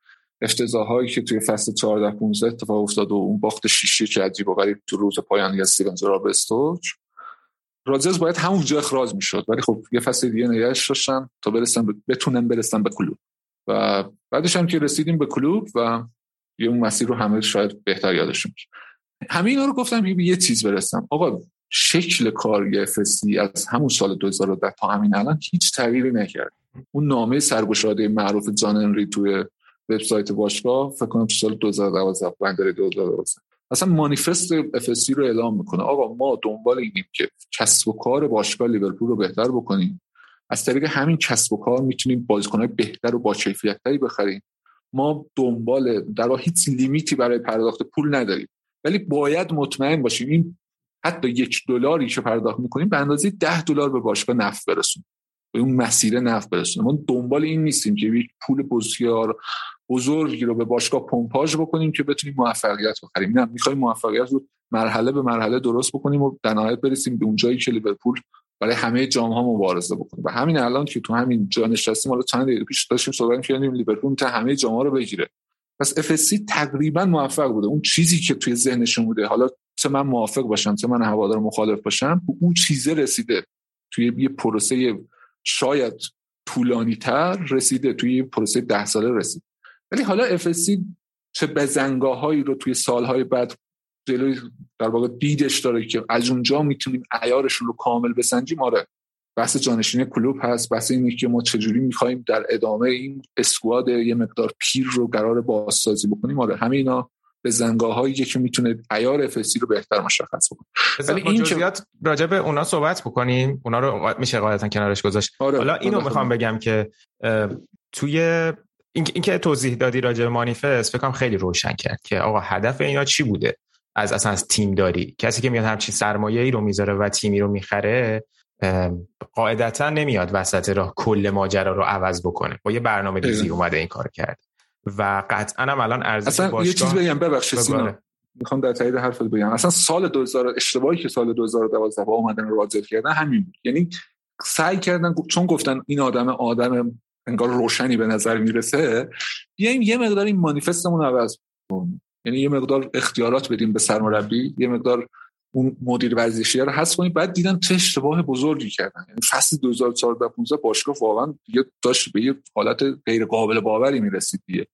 افتضاحایی که توی فصل 14 15 اتفاق افتاد و اون باخت شیشه که عجیب و غریب تو روز پایانی از استیون رابستوچ رازز باید همونجا اخراج می‌شد ولی خب یه فصل دیگه نگهش داشتن تا برسن ب... بتونن برسن به کلوب. و بعدش هم که رسیدیم به کلوب و یه اون مسیر رو همه شاید بهتر یادشون همه اینا رو گفتم به یه چیز برسم. آقا شکل کار فسی از همون سال 2010 تا همین الان هیچ تغییری نکرد. اون نامه سرگشاده معروف جان انری توی وبسایت باشگاه فکر کنم سال 2012 بندر 2012 اصلا مانیفست افسی رو اعلام می‌کنه. آقا ما دنبال اینیم که کسب و کار باشگاه لیورپول رو بهتر بکنیم. از طریق همین کسب و کار می‌تونیم بازیکنهای بهتر و با کیفیتتری بخریم. ما دنبال در هیچ لیمیتی برای پرداخت پول نداریم. ولی باید مطمئن باشیم این حتی یک دلاری که پرداخت می‌کنیم به اندازه ده دلار به باشگاه نفت برسونیم. به اون مسیر نفت برسونیم. ما دنبال این نیستیم که یک پول بسیار بزرگی رو به باشگاه پمپاژ بکنیم که بتونیم موفقیت بخریم. نه می‌خوایم موفقیت رو مرحله به مرحله درست بکنیم و در نهایت برسیم به اونجایی که لیورپول برای همه جام ها مبارزه بکنه. و همین الان که تو همین جا نشستیم حالا چند دقیقه پیش داشتیم صحبت کردیم لیورپول می‌تونه همه جام ها رو بگیره. پس اف تقریبا موفق بوده. اون چیزی که توی ذهنشون بوده حالا چه من موافق باشم چه من هوادار مخالف باشم اون چیزه رسیده. توی یه پروسه شاید طولانی تر رسیده توی پروسه ده ساله رسید ولی حالا افسی چه بزنگاه رو توی سالهای بعد جلوی در واقع دیدش داره که از اونجا می‌تونیم عیارشون رو کامل بسنجیم؟ آره. بحث جانشین کلوب هست. بحث اینه که ما چجوری می‌خوایم در ادامه این اسکواد یه مقدار پیر رو قرار بازسازی بکنیم؟ آره همه اینا به زنگاه هایی که می‌تونه عیار افسی رو بهتر مشخص بکنه. ولی این که راجع به اونا صحبت بکنیم. اونا رو میشه قاعدتا کنارش گذاشت. آره. حالا اینو می‌خوام بگم که توی اینکه توضیح دادی راجع به مانیفست فکر خیلی روشن کرد که آقا هدف اینا چی بوده؟ از اصلا از تیم داری. کسی که میاد همچین سرمایه ای رو می‌ذاره و تیمی رو می‌خره قاعدتا نمیاد وسط راه کل ماجرا رو عوض بکنه. با یه برنامه ریزی اومده این کار کرد. و قطعا هم الان ارزش اصلا یه چیز بگم ببخشید سینا. می‌خوام در تایید حرفت بگم. اصلا سال 2000 اشتباهی که سال 2012 با اومدن راجل کردن همین بود. یعنی سعی کردن چون گفتن این آدم آدم انگار روشنی به نظر می‌رسه بیایم یه مقدار این مانیفستمون عوض کنیم. یعنی یه مقدار اختیارات بدیم به سرمربی یه مقدار اون مدیر ورزشی رو حذف کنیم. بعد دیدن چه اشتباه بزرگی کردن. یعنی فصل 2014 15 باشگاه واقعا دیگه داشت به یه حالت غیر قابل باوری می‌رسید دیگه.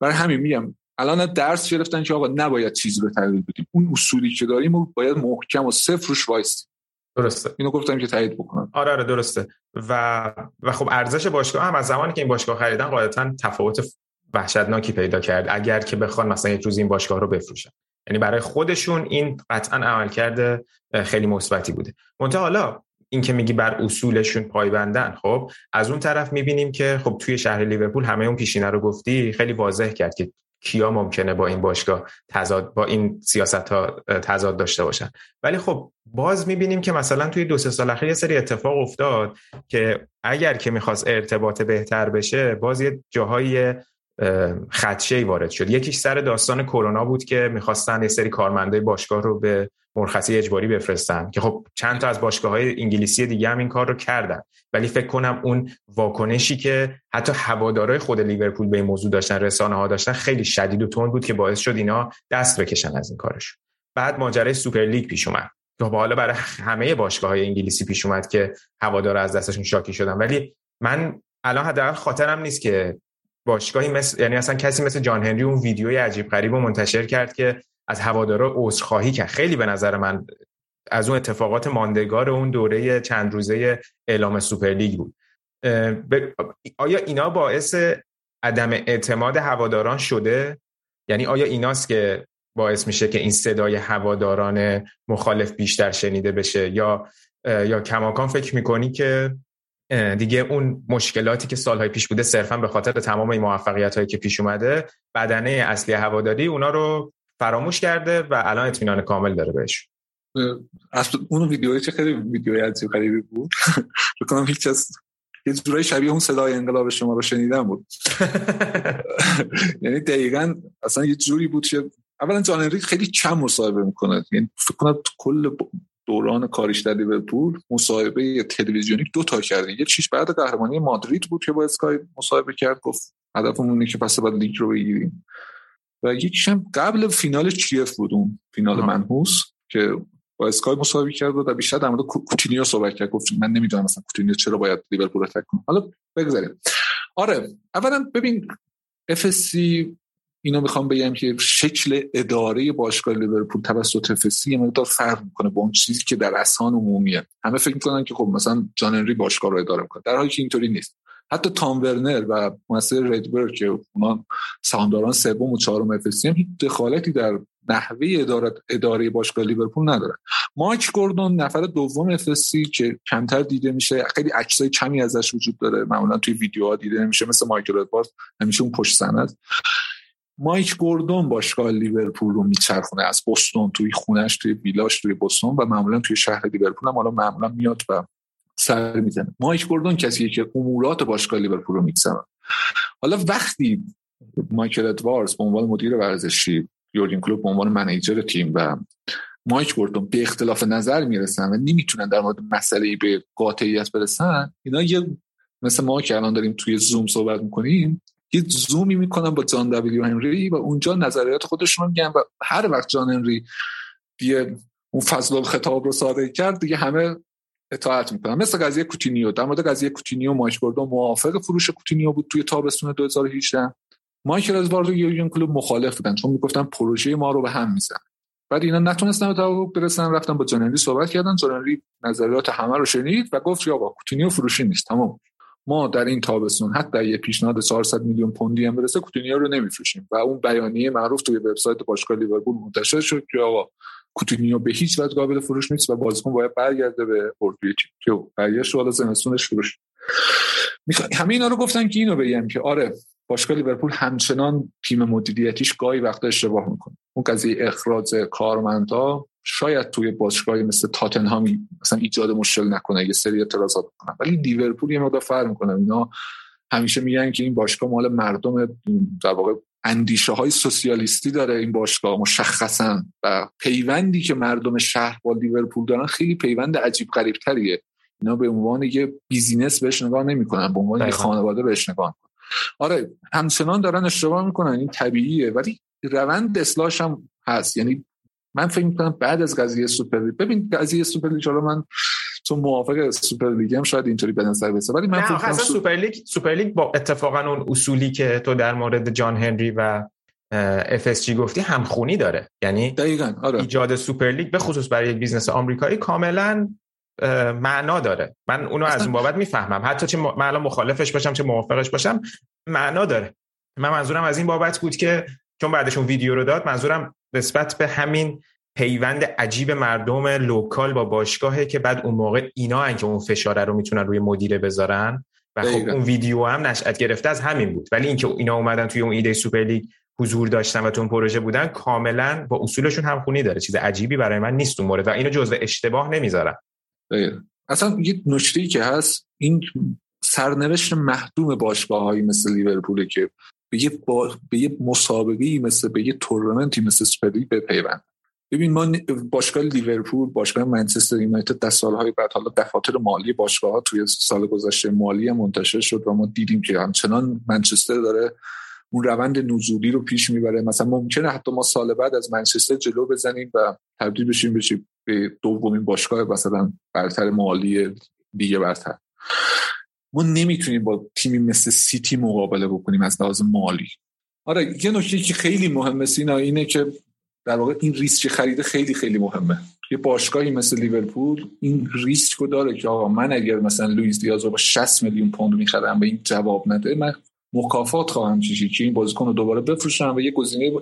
برای همین میگم الان درس گرفتن که آقا نباید چیزی رو تغییر بدیم. اون اصولی که داریم و باید محکم و صفر روش وایسیم درسته. اینو گفتم که تایید بکنم. آره آره درسته. و و خب ارزش باشگاه هم از زمانی که این باشگاه خریدن قاعدتا تفاوت وحشتناکی پیدا کرد اگر که بخوان مثلا یک روز این باشگاه رو بفروشن. یعنی برای خودشون این قطعا عمل کرده خیلی مثبتی بوده. منتها حالا این که میگی بر اصولشون پایبندن خب از اون طرف می‌بینیم که خب توی شهر لیورپول همه اون پیشینه رو گفتی خیلی واضح کرد که کیا ممکنه با این باشگاه تضاد با این سیاست ها تضاد داشته باشن. ولی خب باز می‌بینیم که مثلا توی دو سه سال اخیر یه سری اتفاق افتاد که اگر که می‌خواست ارتباط بهتر بشه باز یه جاهای خدشه وارد شد. یکیش سر داستان کرونا بود که می‌خواستن یه سری کارمندای باشگاه رو به مرخصی اجباری بفرستن که خب چند تا از باشگاه های انگلیسی دیگه هم این کار رو کردن. ولی فکر کنم اون واکنشی که حتی هوادارای خود لیورپول به این موضوع داشتن رسانه ها داشتن خیلی شدید و تند بود که باعث شد اینا دست بکشن از این کارش بعد ماجرای سوپر لیگ پیش اومد. که خب حالا برای همه باشگاه های انگلیسی پیش اومد که هوادارا از دستشون شاکی شدن. ولی من الان حداقل خاطرم نیست که باشگاهی مثل یعنی اصلا کسی مثل جان هنری اون ویدیوی عجیب غریب رو منتشر کرد که از هوادارا عذرخواهی کرد. خیلی به نظر من از اون اتفاقات ماندگار اون دوره چند روزه اعلام سوپرلیگ بود. آیا اینا باعث عدم اعتماد هواداران شده؟ یعنی آیا ایناست که باعث میشه که این صدای هواداران مخالف بیشتر شنیده بشه؟ یا یا کماکان فکر می‌کنی که دیگه اون مشکلاتی که سالهای پیش بوده صرفا به خاطر تمام این موفقیت هایی که پیش اومده بدنه اصلی هواداری اونا رو فراموش کرده و الان اطمینان کامل داره بهش. اصلا اون ویدیوی چه خیلی ویدیوی عجیب غریبی بود؟ کنم هیچ از یه جورایی شبیه اون صدای انقلاب شما رو شنیدم بود. یعنی دقیقا اصلا یه جوری بود که اولا جان خیلی کم مصاحبه می‌کنه. یعنی فکر کنم کل دوران کاریش در لیورپول مصاحبه تلویزیونی دو تا کرده یه چیش بعد قهرمانی مادرید بود که با اسکای مصاحبه کرد گفت هدفمون اینه که پس بعد لیگ رو بگیریم. و یکیش هم قبل فینال کیف بود اون فینال منحوس که با اسکای مصاحبه کرد و بیشتر در مورد کوتینیو صحبت کرد. گفت من نمی‌دونم مثلا کوتینیو چرا باید لیورپول رو ترک کنه. حالا بگذاریم. آره اولا ببین FSG اینو می‌خوام بگم که شکل اداره باشگاه لیورپول توسط FSG یه مقدار فرق می‌کنه با اون چیزی که در اذهان عمومیه. همه فکر می‌کنن که خب مثلا جان هنری باشگاه رو اداره می‌کنه. در حالی که اینطوری نیست. حتی تام ورنر و مؤسسه ردبرد که اونا سهامداران سوم و چهارم FSG هم هیچ دخالتی در نحوه اداره اداره باشگاه لیورپول نداره مایک گوردون نفر دوم FSG که کمتر دیده میشه خیلی عکسای کمی ازش وجود داره معمولا توی ویدیوها دیده نمیشه مثل مایکل ادواردز همیشه اون پشت صحنه مایک گوردون باشگاه لیورپول رو میچرخونه از بوستون توی خونش توی ویلاش توی بوستون و معمولا توی شهر لیورپول هم حالا معمولا میاد و سر می‌زنه. مایک گوردون کسیه که امورات باشگاه لیورپول رو میگذره حالا وقتی مایکل ادواردز به عنوان مدیر ورزشی یورگن کلوپ به عنوان منیجر تیم و مایک گوردون به اختلاف نظر می‌رسن و نمی‌تونن در مورد مسئله به قاطعیت برسن اینا یه مثل ما که الان داریم توی زوم صحبت می‌کنیم یه زومی می‌کنن با جان دبلیو هنری و اونجا نظریات خودشون میگن و هر وقت جان هنری دیگه اون فصل الخطاب رو صادر کرد دیگه همه اطاعت می‌کنن مثل قضیه کوتینیو. در مورد قضیه کوتینیو مایک گوردون موافق فروش کوتینیو بود توی تابستون 2018 مایکل ادواردز و یورگن کلوب مخالف بودن چون می‌گفتن پروژه ما رو به هم میزنه بعد اینا نتونستن به توافق برسن رفتن با جان هنری صحبت کردن. جان هنری نظریات همه رو شنید و گفت با کوتینیو فروشی نیست. تمام. ما در این تابستون حتی یه پیشنهاد 400 میلیون پوندی هم برسه کوتینیو رو نمیفروشیم. و اون بیانیه معروف توی وبسایت باشگاه لیورپول منتشر شد که آقا کوتینیو به هیچ وجه قابل فروش نیست و بازیکن باید برگرده به اردوی تیم که برگشت حالا زمستونش فروش. همه اینا رو گفتن که اینو بگم که آره باشگاه لیورپول همچنان تیم مدیریتیش گاهی وقتا اشتباه می‌کنه. اون قضیه اخراج کارمندها شاید توی باشگاهی مثل تاتنهام مثلا ایجاد مشکل نکنه یه سری اعتراضات کنن ولی لیورپول یه مقدار فرق می‌کنه. اینا همیشه میگن که این باشگاه مال مردم در واقع اندیشه های سوسیالیستی داره این باشگاه مشخصا. و پیوندی که مردم شهر با لیورپول دارن خیلی پیوند عجیب غریب تریه اینا به عنوان یه business بهش نگاه نمی‌کنن به عنوان یه خانواده بهش نگاه آره همچنان دارن اشتباه می‌کنن این طبیعیه. ولی روند اصلاحش هم هست. یعنی من فکر می‌کنم بعد از قضیه سوپر ببین قضیه سوپر من تو موافق سوپر لیگ هم شاید اینطوری به نظر برسه. ولی من فکر کنم سوپر لیگ سوپر لیگ با اتفاقا اون اصولی که تو در مورد جان هنری و FSG گفتی همخونی داره. یعنی دقیقاً آره. ایجاد سوپر لیگ به خصوص برای یک business آمریکایی کاملا معنا داره. من اونو از اون بابت می‌فهمم. حتی چه من الان مخالفش باشم چه موافقش باشم معنا داره. من منظورم از این بابت بود که چون بعدش اون ویدیو رو داد منظورم نسبت به همین پیوند عجیب مردم local با باشگاهه که بعد اون موقع اینا که اون فشاره رو می‌تونن روی مدیره بذارن. و خب اون ویدیو هم نشأت گرفته از همین بود. ولی اینکه اینا اومدن توی اون ایده سوپر لیگ حضور داشتن و تو اون پروژه بودن کاملا با اصولشون همخونی داره. چیز عجیبی برای من نیست اون مورد و اینو جزء اشتباه نمی‌ذارم. اصلا یه نکته که هست این سرنوشت محتوم باشگاه مثل لیورپول که به یه, با... به یه مسابقه مثل به یه تورنمنتی مثل سپری بپیوند. ببین ما باشگاه لیورپول باشگاه منچستر یونایتد در سالهای بعد حالا دفاتر مالی باشگاه ها توی سال گذشته مالی منتشر شد و ما دیدیم که همچنان منچستر داره اون روند نزولی رو پیش می‌بره. مثلا ممکنه حتی ما سال بعد از منچستر جلو بزنیم و تبدیل بشیم بشیم به دومین باشگاه مثلا برتر مالی دیگه برتر. ما نمی‌تونیم با تیمی مثل سیتی مقابله بکنیم از لحاظ مالی. آره یه نکته که خیلی مهمه سینا اینه که در واقع این ریسک خرید خیلی خیلی مهمه. یه باشگاهی مثل لیورپول این ریسک رو داره که آقا من اگر مثلا لوئیس دیاز رو با 60 میلیون پوند می‌خرم و این جواب نده من مکافات خواهم کشید که این بازیکن رو دوباره بفروشم و یه گزینه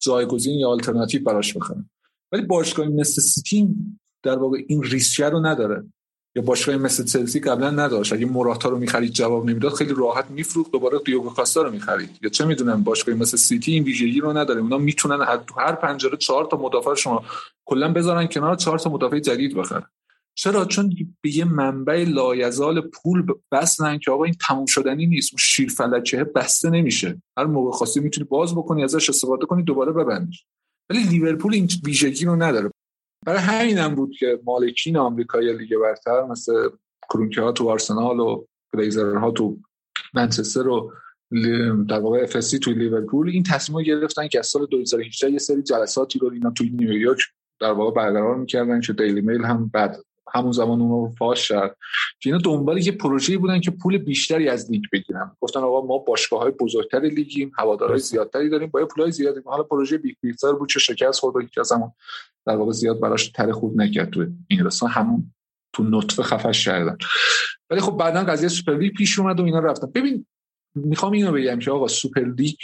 جایگزین یا آلترناتیو براش بخرم. ولی باشگاهی مثل سیتی در واقع این ریسک رو نداره. یا باشگاهی مثل چلسی قبلا نداشت. اگه موراتا رو می‌خرید جواب نمی‌داد خیلی راحت میفروخت دوباره دیگو کاستا رو می‌خرید. یا چه می‌دونم باشگاهی مثل سیتی این ویژگی رو نداره. اونا می‌تونن هر هر پنجره چهار تا مدافع شما کلا بذارن کنار چهار تا مدافع جدید بخرن. چرا؟ چون به یه منبع لایزال پول وصلن که آقا این تموم شدنی نیست. اون شیر فلکه بسته نمیشه. هر موقع خواستی می‌تونی باز بکنی ازش استفاده کنی دوباره ببندیش ولی لیورپول این ویژگی رو نداره. برای همین هم بود که مالکین آمریکایی لیگ برتر مثل کرونکه ها تو آرسنال و گلیزر ها تو منچستر و در واقع FSG توی لیورپول. این تصمیم گرفتن که از سال 2018 یه سری جلساتی رو اینا توی نیویورک در واقع برقرار می‌کردن که دیلی میل هم بعد همون زمان اون رو فاش کرد. که اینا دنبال یه پروژه‌ای بودن که پول بیشتری از لیگ بگیرن. گفتن آقا ما باشگاه های بزرگتر لیگیم هوادارهای زیادتری داریم با پولای زیادی. حالا پروژه Big Picture بود چه شکست خورد و از همون در واقع زیاد براش تره خورد نکرد تو انگلستان همون تو نطفه خفش کردن. ولی خب بعدا قضیه سوپر لیگ پیش اومد و اینا رفتن. ببین می‌خوام اینو بگم که آقا سوپر لیگ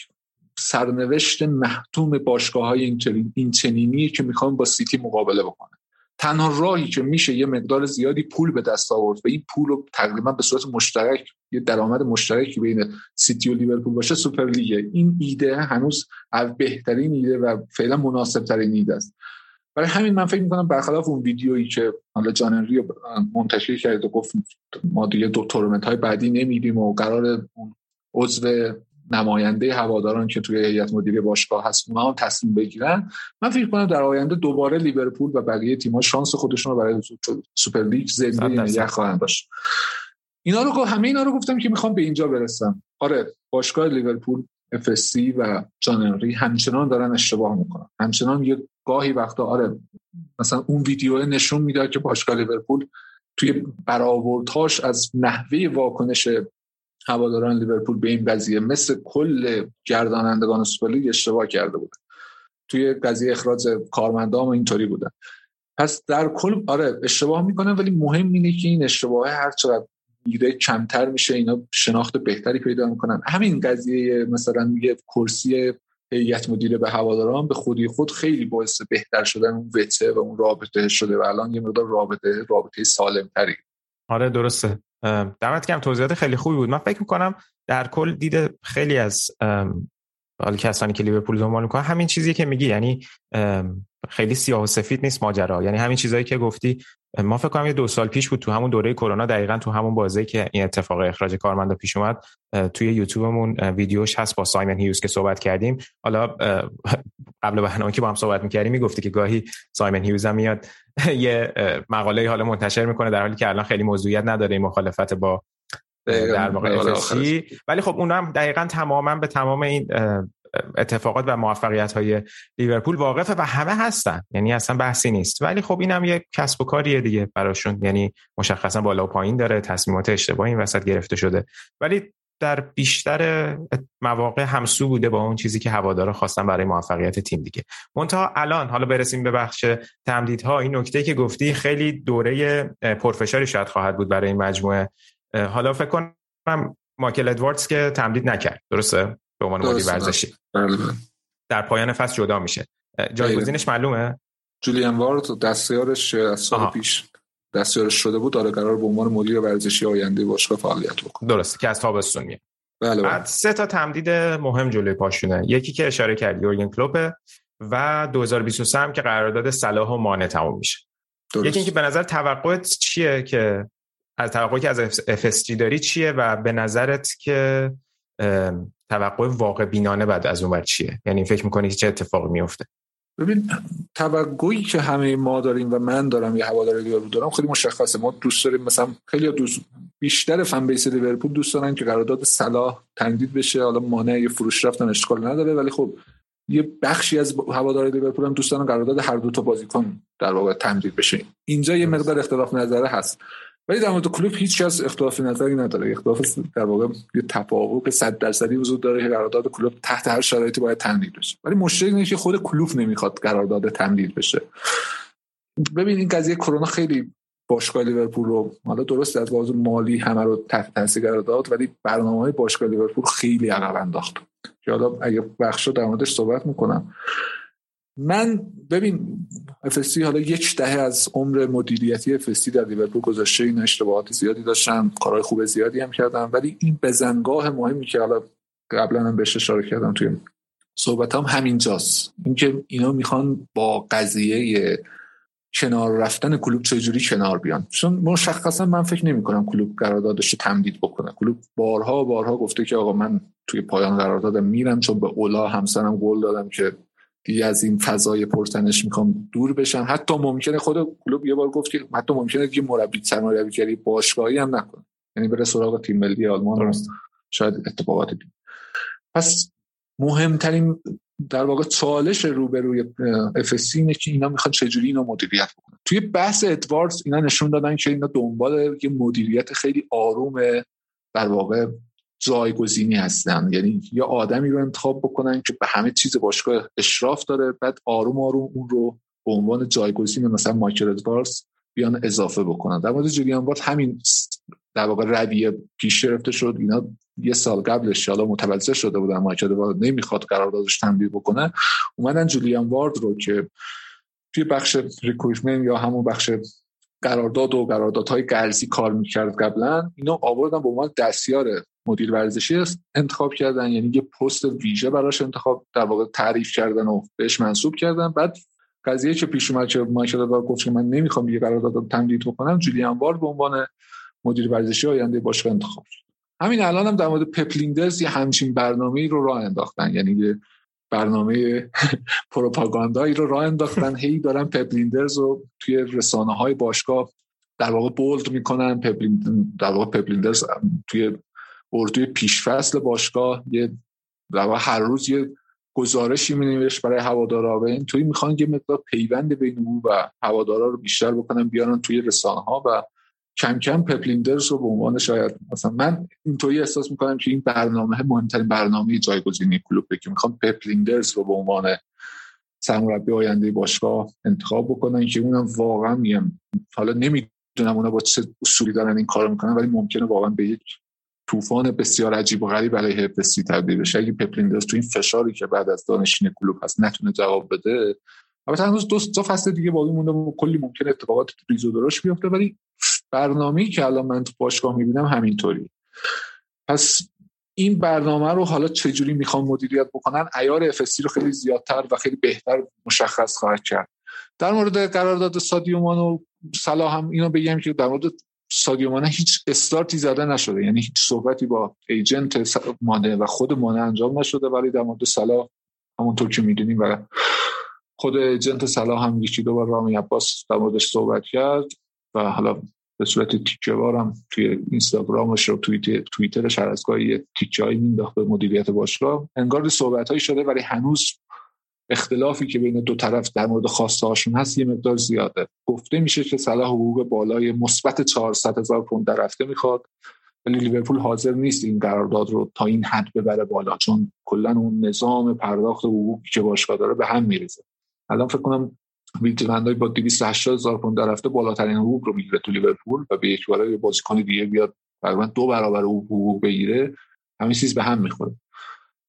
سرنوشت محتوم باشگاه های این چنینی که می‌خوان با سیتی مقابله بکنه تنها راهی که میشه یه مقدار زیادی پول به دست آورد و این پول رو تقریبا به صورت مشترک یه درآمد مشترکی بین سیتی و لیورپول باشه سوپر لیگه. این ایده هنوز بهترین ایده و فعلا مناسب ترین ایده است. برای همین من فکر می‌کنم برخلاف اون ویدیویی که حالا جان منتشر کرد و گفت ما دیگه دو تورنمنت های بعدی نمیدیم و قرار اون عضو نماینده هواداران که توی هیئت مدیره باشگاه هست اونها هم تصمیم بگیرن. من فکر کنم در آینده دوباره لیورپول و بقیه تیم‌ها شانس خودشون رو برای سوپر لیگ زنده نگه خواهند داشت. اینا رو همه اینا رو گفتم که می‌خوام به اینجا برسم. آره باشگاه لیورپول افسی و جان همچنان دارن اشتباه می‌کنن. همچنان یه گاهی وقتا آره مثلا اون ویدیو نشون می‌داد که باشگاه لیورپول توی برآوردهاش از نحوه واکنش هواداران لیورپول به این قضیه مثل کل گردانندگان سوپرلیگ اشتباه کرده بودن توی قضیه اخراج کارمندان و اینطوری بودن پس در کل آره اشتباه می‌کنن ولی مهم اینه که این اشتباه هر چقدر میره کمتر میشه اینا شناخت بهتری پیدا می‌کنن. همین قضیه مثلا یه کرسی هیئت مدیره به هواداران به خودی خود خیلی باعث بهتر شدن اون وته و اون رابطه شده و الان یه مقدار رابطه رابطه سالم تری آره درسته. دمت کم توضیحات خیلی خوبی بود. من فکر می‌کنم در کل دیده خیلی از حالا کسانی که لیورپول دنبال می‌کنن همین چیزی که میگی یعنی خیلی سیاه و سفید نیست ماجرا. یعنی همین چیزایی که گفتی ما فکر کنم یه دو سال پیش بود تو همون دوره کرونا دقیقا تو همون بازی که این اتفاق اخراج کارمندا پیش اومد توی یوتیوبمون ویدیوش هست با سایمن هیوز که صحبت کردیم. حالا قبل برنامه که با هم صحبت می‌کردیم می‌گفتی که گاهی سایمن هیوز هم میاد. یه مقاله حالا منتشر می‌کنه در حالی که الان خیلی موضوعیت نداره این مخالفت با در واقع ولی خب اون هم دقیقا تماما به تمام این اتفاقات و موفقیت های لیورپول واقفه و همه هستن. یعنی اصلا بحثی نیست. ولی خب اینم یه کسب و کاریه دیگه براشون. یعنی مشخصا بالا و پایین داره تصمیمات اشتباهی این وسط گرفته شده. ولی در بیشتر مواقع همسو بوده با اون چیزی که هوادارا خواستن برای موفقیت تیم دیگه. منتها الان حالا برسیم به بخش تمدیدها این نکته که گفتی خیلی دوره پرفشاری شاید خواهد بود برای این مجموعه. حالا فکر کنم مایکل ادواردز که تمدید نکرد. درسته؟ به عنوان مدیر ورزشی. بله، بله. در پایان فصل جدا میشه. جایگزینش معلومه؟ جولیان وارد دستیارش از سال پیش دستیارش شده بود داره قرار به عنوان مدیر ورزشی آینده باشگاه فعالیت بکنه. درسته که از تابستون میاد. بله بعد سه تا تمدید مهم جلوی پاشونه. یکی که اشاره کرد یورگن کلوپ و 2023 هم که قرارداد صلاح و مانع تموم میشه. درست. یکی اینکه به نظر توقعت چیه که از توقعی که از FSG داری چیه و به نظرت که توقع واقع بینانه بعد از اون چیه؟ یعنی فکر می‌کنی چه اتفاقی میفته ببین توقعی که همه ما داریم و من دارم یه هوادار لیورپول دارم خیلی مشخصه. ما دوست داریم مثلا خیلی دوست بیشتر فن بیس لیورپول دوست دارن که قرارداد صلاح تمدید بشه حالا مانع یه فروش رفتن اشکال نداره ولی خب یه بخشی از هوادار لیورپول هم دوست دارن قرارداد هر دو تا بازیکن در واقع تمدید بشه. اینجا یه مقدار اختلاف نظره هست. ولی در مورد کلوب هیچ کس اختلاف نظری نداره. اختلاف در واقع یه تفاوت 100 درصدی وجود داره. که قرارداد کلوب تحت هر شرایطی باید تمدید بشه. ولی مشکل اینه که خود کلوب نمی‌خواد قرارداد تمدید بشه. ببین این قضیه کرونا خیلی باشگاه لیورپول رو حالا درست از لحاظ مالی همه رو تحت تاثیر قرار داد ولی برنامه های باشگاه لیورپول خیلی عقب انداخت. که حالا اگه بخش در موردش صحبت می‌کنم. من ببین افستی حالا یک دهه از عمر مدیریتی افستی در لیورپول گذاشته این اشتباهات زیادی داشتن کارهای خوب زیادی هم کردن ولی این بزنگاه مهمی که حالا قبلا هم بهش اشاره کردم توی صحبت هم همینجاست. اینکه اینا می‌خوان با قضیه کنار رفتن کلوب چجوری کنار بیان. چون مشخصا من فکر نمی کنم کلوب قراردادش تمدید بکنه. کلوب بارها بارها گفته که آقا من توی پایان قراردادم میرم چون به اولا همسرم قول دادم که از این فضای پرتنش می‌خوام دور بشم. حتی ممکنه خود کلوب یه بار گفت که حتی ممکنه دیگه مربی سرمربیگری باشگاهی هم نکنه. یعنی بره سراغ تیم ملی آلمان. شاید اتفاقات دید. پس مهمترین در واقع چالش روبروی اف اینه که اینا می‌خوان چجوری اینو مدیریت بکنن. توی بحث ادواردز اینا نشون دادن که اینا دنبال یه مدیریت خیلی آروم در واقع جایگزینی هستن. یعنی یه آدمی رو انتخاب بکنن که به همه چیز باشگاه اشراف داره بعد آروم آروم اون رو به عنوان جایگزین مثلا مایکل ادواردز بیان اضافه بکنن. در مورد جولیان وارد همین در واقع رویه پیش گرفته شد. اینا یه سال قبلش حالا متوجه شده بودن مایکل وارد نمی‌خواد قراردادش تمدید بکنه. اومدن جولیان وارد رو که توی بخش ریکروتمنت یا همون بخش قرارداد و قراردادهای قرضی کار می‌کرد قبلا اینو آوردن به عنوان دستیار مدیر ورزشی انتخاب کردن. یعنی یه پست ویژه براش انتخاب در واقع تعریف کردن و بهش منصوب کردن. بعد قضیه که پیش اومد که مایکل گفت که من نمی‌خوام یه قرارداد تمدید بکنم جولیان وارد به عنوان مدیر ورزشی آینده باشگاه انتخاب شد همین الان هم در مورد پپ لیندرز یه همچین برنامه رو راه انداختن. یعنی یه برنامه پروپاگاندایی رو راه انداختن. هی دارن پپلیندرز رو توی رسانه های باشگاه در واقع bold می‌کنن. در واقع پپ لیندرز توی اردوی پیشفصل باشگاه. یه هر روز یه گزارشی می برای هوادارا و این توی می‌خوان یه مقدار پیوند بین او و هوادارا رو بیشتر بکنن بیارن توی رسانه ها و کم کم پپ لیندرز رو به عنوان شاید مثلا من اینطوری احساس می‌کنم که این برنامه مهمترین برنامه جایگزینی کلوبه که می‌خوان پپ لیندرز رو به عنوان سرمربی آینده باشگاه انتخاب بکنن که اونم واقعا میگم حالا نمی‌دونم اونا با چه اصولی دارن این کارو می‌کنن ولی ممکنه واقعا به یک طوفان بسیار عجیب و غریب برای LFC تبدیل بشه. اگه پپ لیندرز تو این فشاری که بعد از جانشینی کلوپ هست نتونه جواب بده البته هنوز دو تا فصل دیگه باقی مونده و کلی ممکنه اتفاقات ریز و درشت بیفته ولی برنامه‌ای که الان من تو باشگاه می‌بینم همینطوری. پس این برنامه رو حالا چجوری می‌خوان مدیریت بکنن؟ ایار افسی رو خیلی زیادتر و خیلی بهتر مشخص خواهد کرد. در مورد قرارداد سادیومان و صلاح هم اینو بگم که در مورد سادیومانه هیچ استارتی زده نشده. یعنی هیچ صحبتی با ایجنت مانه و خود مانه انجام نشده. ولی در مورد صلاح همونطور که می‌دونیم و خود ایجنت صلاح هم یکی دو بار رامی عباس در موردش صحبت کرد و حالا به صورت تیکه هم توی اینستاگرامش و توییتر توییترش هر از گاهی تیکه هایی مینداخت به مدیریت باشگاه. انگار صحبت هایی شده ولی هنوز اختلافی که بین دو طرف در مورد خواسته هاشون هست یه مقدار زیاده. گفته میشه که صلاح حقوق بالای مثبت 400 هزار پوند در هفته می‌خواد. ولی لیورپول حاضر نیست این قرارداد رو تا این حد ببره بالا چون کلا اون نظام پرداخت حقوقی که باشگاه داره به هم میریزه. الان فکر کنم ویلتمندای با 280 هزار پوند در هفته بالاترین حقوق رو می‌گیره تو لیورپول و به یک بازیکن دیگه بیاد تقریبا دو برابر حقوق بگیره همین چیز به هم می‌خوره.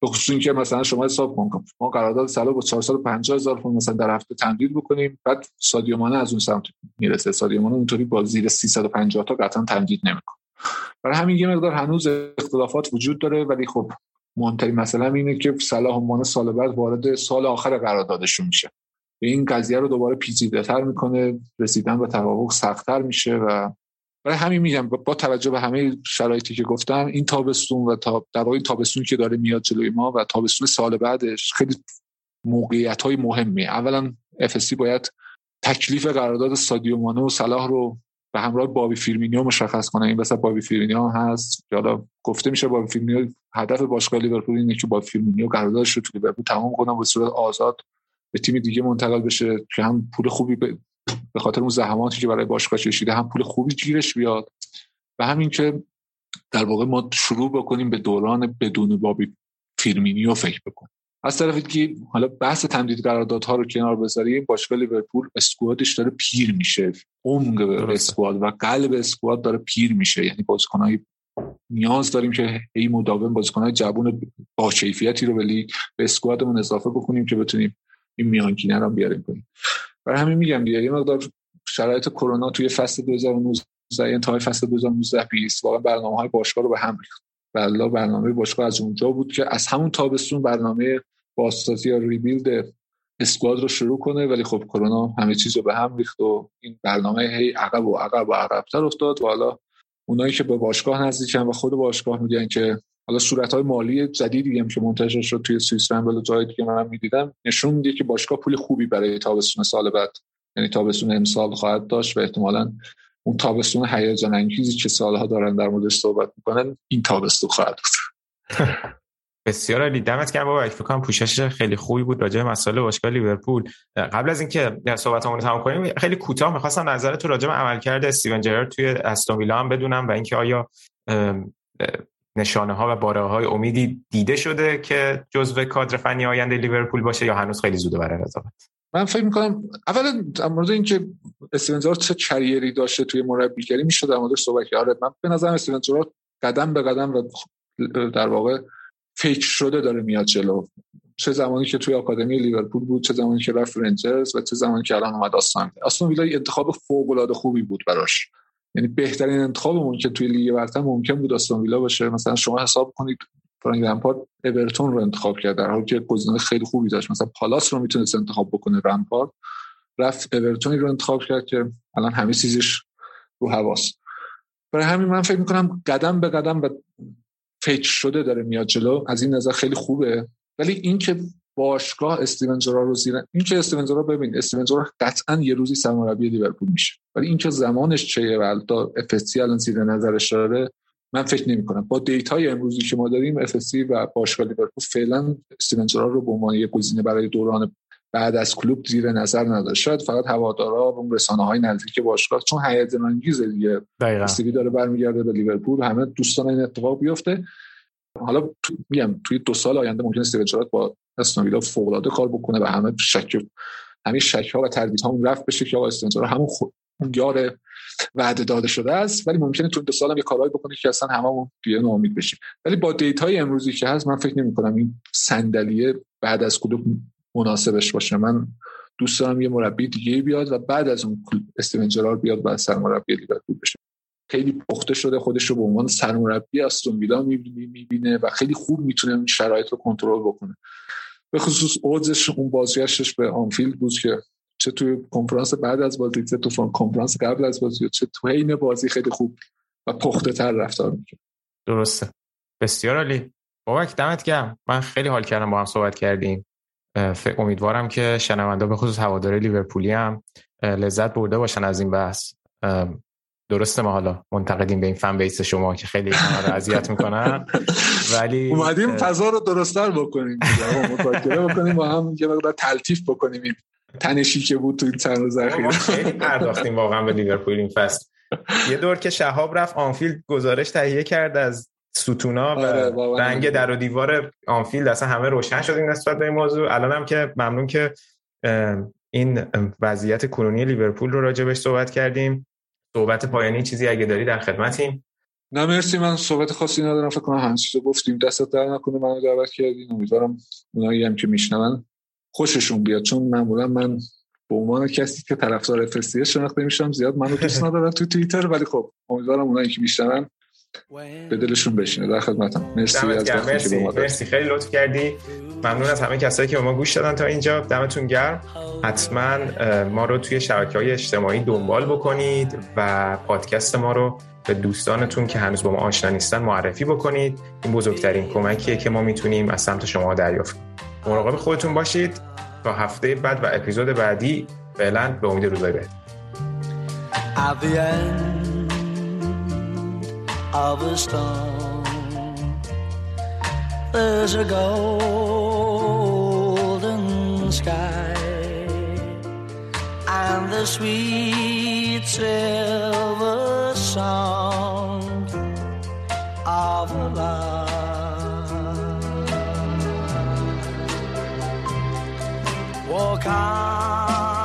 به خصوص اینکه مثلا شما حساب کن ما قرارداد سالا با 450 هزار پوند مثلا در هفته تمدید بکنیم بعد سادیو مانه از اون سمت می‌رسه. سادیو مانه اونطوری با زیر 350 تا قطعا تمدید نمی‌کنه. برای همین یه مقدار هنوز اختلافات وجود داره ولی خب مهمترین مثلا اینه که صلاح عنوان سال بعد وارد سال آخر قراردادشون میشه. به این قضیه رو دوباره پیچیده تر می‌کنه رسیدن به توافق سختتر میشه و برای همین میگم با توجه به همه شرایطی که گفتم این تابستون و تا در تابستون که داره میاد جلوی ما و تابستون سال بعدش خیلی موقعیت های مهمی اولا LFC باید تکلیف قرارداد سادیو و صلاح رو به همراه بابی فیرمینیو مشخص کنه. این وسط بابی فیرمینیو هست. حالا گفته میشه بابی فیرمینیو هدف باشگاه لیورپول اینه که بابی فیرمینیو قراردادش رو تو لیورپول تمام کنه به صورت آزاد به تیم دیگه منتقل بشه که هم پول خوبی به خاطر اون زحماتی که برای باشگاه کشیده هم پول خوبی گیرش بیاد و همین که در واقع ما شروع بکنیم به دوران بدون بابی فیرمینیو فکر بکنیم. از طرف که حالا بحث تمدید قراردادها رو کنار بذاریم باشگاه لیورپول squad ش داره پیر میشه. عمق squad و قلب squad داره پیر میشه. یعنی بازیکنای نیاز داریم که ای مداوم بازیکنای جوون با کیفیتی رو به لیگ به squad مون اضافه بکنیم که بتونیم این میانگینه رو بیاریم کنیم برای همین میگم دیگه یه مقدار شرایط کرونا توی فصل 2019 انتهای فصل 2019 20 واقعا برنامه های باشگاه رو به هم ریخت. بله برنامه باشگاه از اونجا بود که از همون تابستون برنامه بازسازی یا ریبیلد اسکواد رو شروع کنه ولی خب کرونا همه چیز رو به هم ریخت و این برنامه هی عقب و عقب و عقبتر افتاد. و حالا اونایی که به باشگاه نزدیکن و خود باشگاه میگن که حالا صورت های مالی جدیدی هم که منتشر شد توی سوئیس و جایی که من می‌دیدم نشون میده که باشگاه پول خوبی برای تابستون سال بعد یعنی تابستون امسال خواهد داشت و احتمالا اون تابستون هیجان انگیزی که سالها دارن در موردش صحبت می‌کنن این تابستون خواهد بود. بسیار عالی. دمت گرم بابا. فکر کنم پوشش خیلی خوبی بود راجع به مسائل باشگاه لیورپول. قبل از اینکه صحبتمون رو تمام کنیم خیلی کوتاه می‌خواستم نظرت راجع به عملکرد استیون جرارد توی استون ویلا هم بدونم و اینکه آیا نشانه ها و باره های امیدی دیده شده که جزو کادر فنی آینده لیورپول باشه یا هنوز خیلی زوده برای قضاوت من فکر می‌کنم اولا در مورد اینکه استیون چه کریری داشته توی مربیگری میشه در موردش صحبت آره من به نظر استیون قدم به قدم و در واقع فکر شده داره میاد جلو. چه زمانی که توی آکادمی لیورپول بود چه زمانی که رفت رنجرز و چه زمانی که الان اومد آستان آستون ویلا انتخاب فوق العاده خوبی بود براش. یعنی بهترین انتخابمون که توی لیگ برتر ممکن بود آستون ویلا باشه. مثلا شما حساب کنید فرانک لمپارد اورتون رو انتخاب کرد در حالی که گزینه خیلی خوبی داشت. مثلا پالاس رو می‌تونست انتخاب بکنه لمپارد رفت اورتونی رو انتخاب کرد که الان همه چیزش رو حواس. برای همین من فکر می‌کنم قدم به قدم به فکر شده داره میاد جلو. از این نظر خیلی خوبه. ولی اینکه باشگاه استیون جرار رو زیر این که استیون جرار ببین استیون جرار قطعا یه روزی سرمربی لیورپول میشه. ولی اینکه زمانش چیه و البته افسی الان زیر نظرش داره من فکر نمی کنم با data ی امروزی که ما داریم LFC و باشگاه لیورپول فعلا استیون جرارد رو به عنوان یه گزینه برای دوران بعد از کلوپ زیر نظر نداره. شاید فقط هوادارا و رسانه های نزدیک باشگاه چون هیجان انگیزه دیگه. استیوی داره برمیگرده به لیورپول همه دوست دارن این اتفاق بیفته. حالا میگم توی دو سال آینده ممکنه استیو با استون ویلا فوق العاده کار بکنه و همه شک همه شک ها و تردید ها رفع بشه که آقا استیون همون خود اون یار وعده داده شده است. ولی ممکنه تو دو سال هم یه کارهایی بکنه که اصلا هممون دیگه ناامید بشیم. ولی با data ی امروزی که هست من فکر نمی کنم این صندلیه بعد از کلوپ مناسبش باشه. من دوست دارم یه مربی دیگه بیاد و بعد از اون استیون جرارد بیاد و سرمربی لیورپول بشه. خیلی پخته شده خودش رو به عنوان سرمربی استون ویلا می‌بینه و خیلی خوب می‌تونه این شرایط رو کنترل بکنه. به خصوص اوزش اون بازگشتش به آنفیلد بود که چه توی کنفرانس بعد از بازی چه تو کنفرانس قبل از بازی چه تو حین بازی خیلی خوب و پخته تر رفتار می‌کنه درسته. بسیار عالی. بابک دمت گرم. من خیلی حال کردم با هم صحبت کردیم. امیدوارم که شنوندا به خصوص هواداره لیورپولی هم لذت برده باشن از این بحث. درسته ما حالا منتقدیم به این فن بیس شما که خیلی رو اذیت می‌کنن. ولی اومدیم فضا رو درستتر بکنیم. مذاکره بکنیم با هم یه مقدار تلطیف بکنیم. این تنشی که بود تو این چند روز اخیر. خیلی پرداختیم واقعا به لیورپول این فصل. یه دور که شهاب رفت آنفیلد گزارش تهیه کرد از ستونا و آره، رنگ در و دیوار آنفیلد. اصلا همه روشن شد این نسبت به این موضوع. الان هم که ممنون که این وضعیت کنونی لیورپول رو راجبش صحبت کردیم. صحبت پایانی چیزی اگه داری در خدمتیم. نه مرسی. من صحبت خاصی ندارم. فکر کنم همه چیزو گفتیم. دستت درد نکنه منو دعوت کردین امیدوارم اونایی هم که میشنون خوششون بیاد. چون معمولا من به عنوان کسی که طرفدار افسیه شناخته میشم زیاد منو دوست ندارن تو توییتر. ولی خب امیدوارم اونایی که میشنون به دلشون بشینه. در خدمتم مرسی از مرسی. مرسی. خیلی لطف کردی. ممنون از همه کسایی که به ما گوش دادن تا اینجا. دمتون گرم. حتما ما رو توی شبکه های اجتماعی دنبال بکنید و پادکست ما رو به دوستانتون که هنوز با ما آشنا نیستن معرفی بکنید. این بزرگترین کمکیه که ما می‌تونیم از سمت شما دریافت مراقب خودتون باشید. تا هفته بعد و اپیزود بعدی فعلا به امید روزای بهتر. Of a stone. There's a golden sky and the sweet silver sound of love. Walk on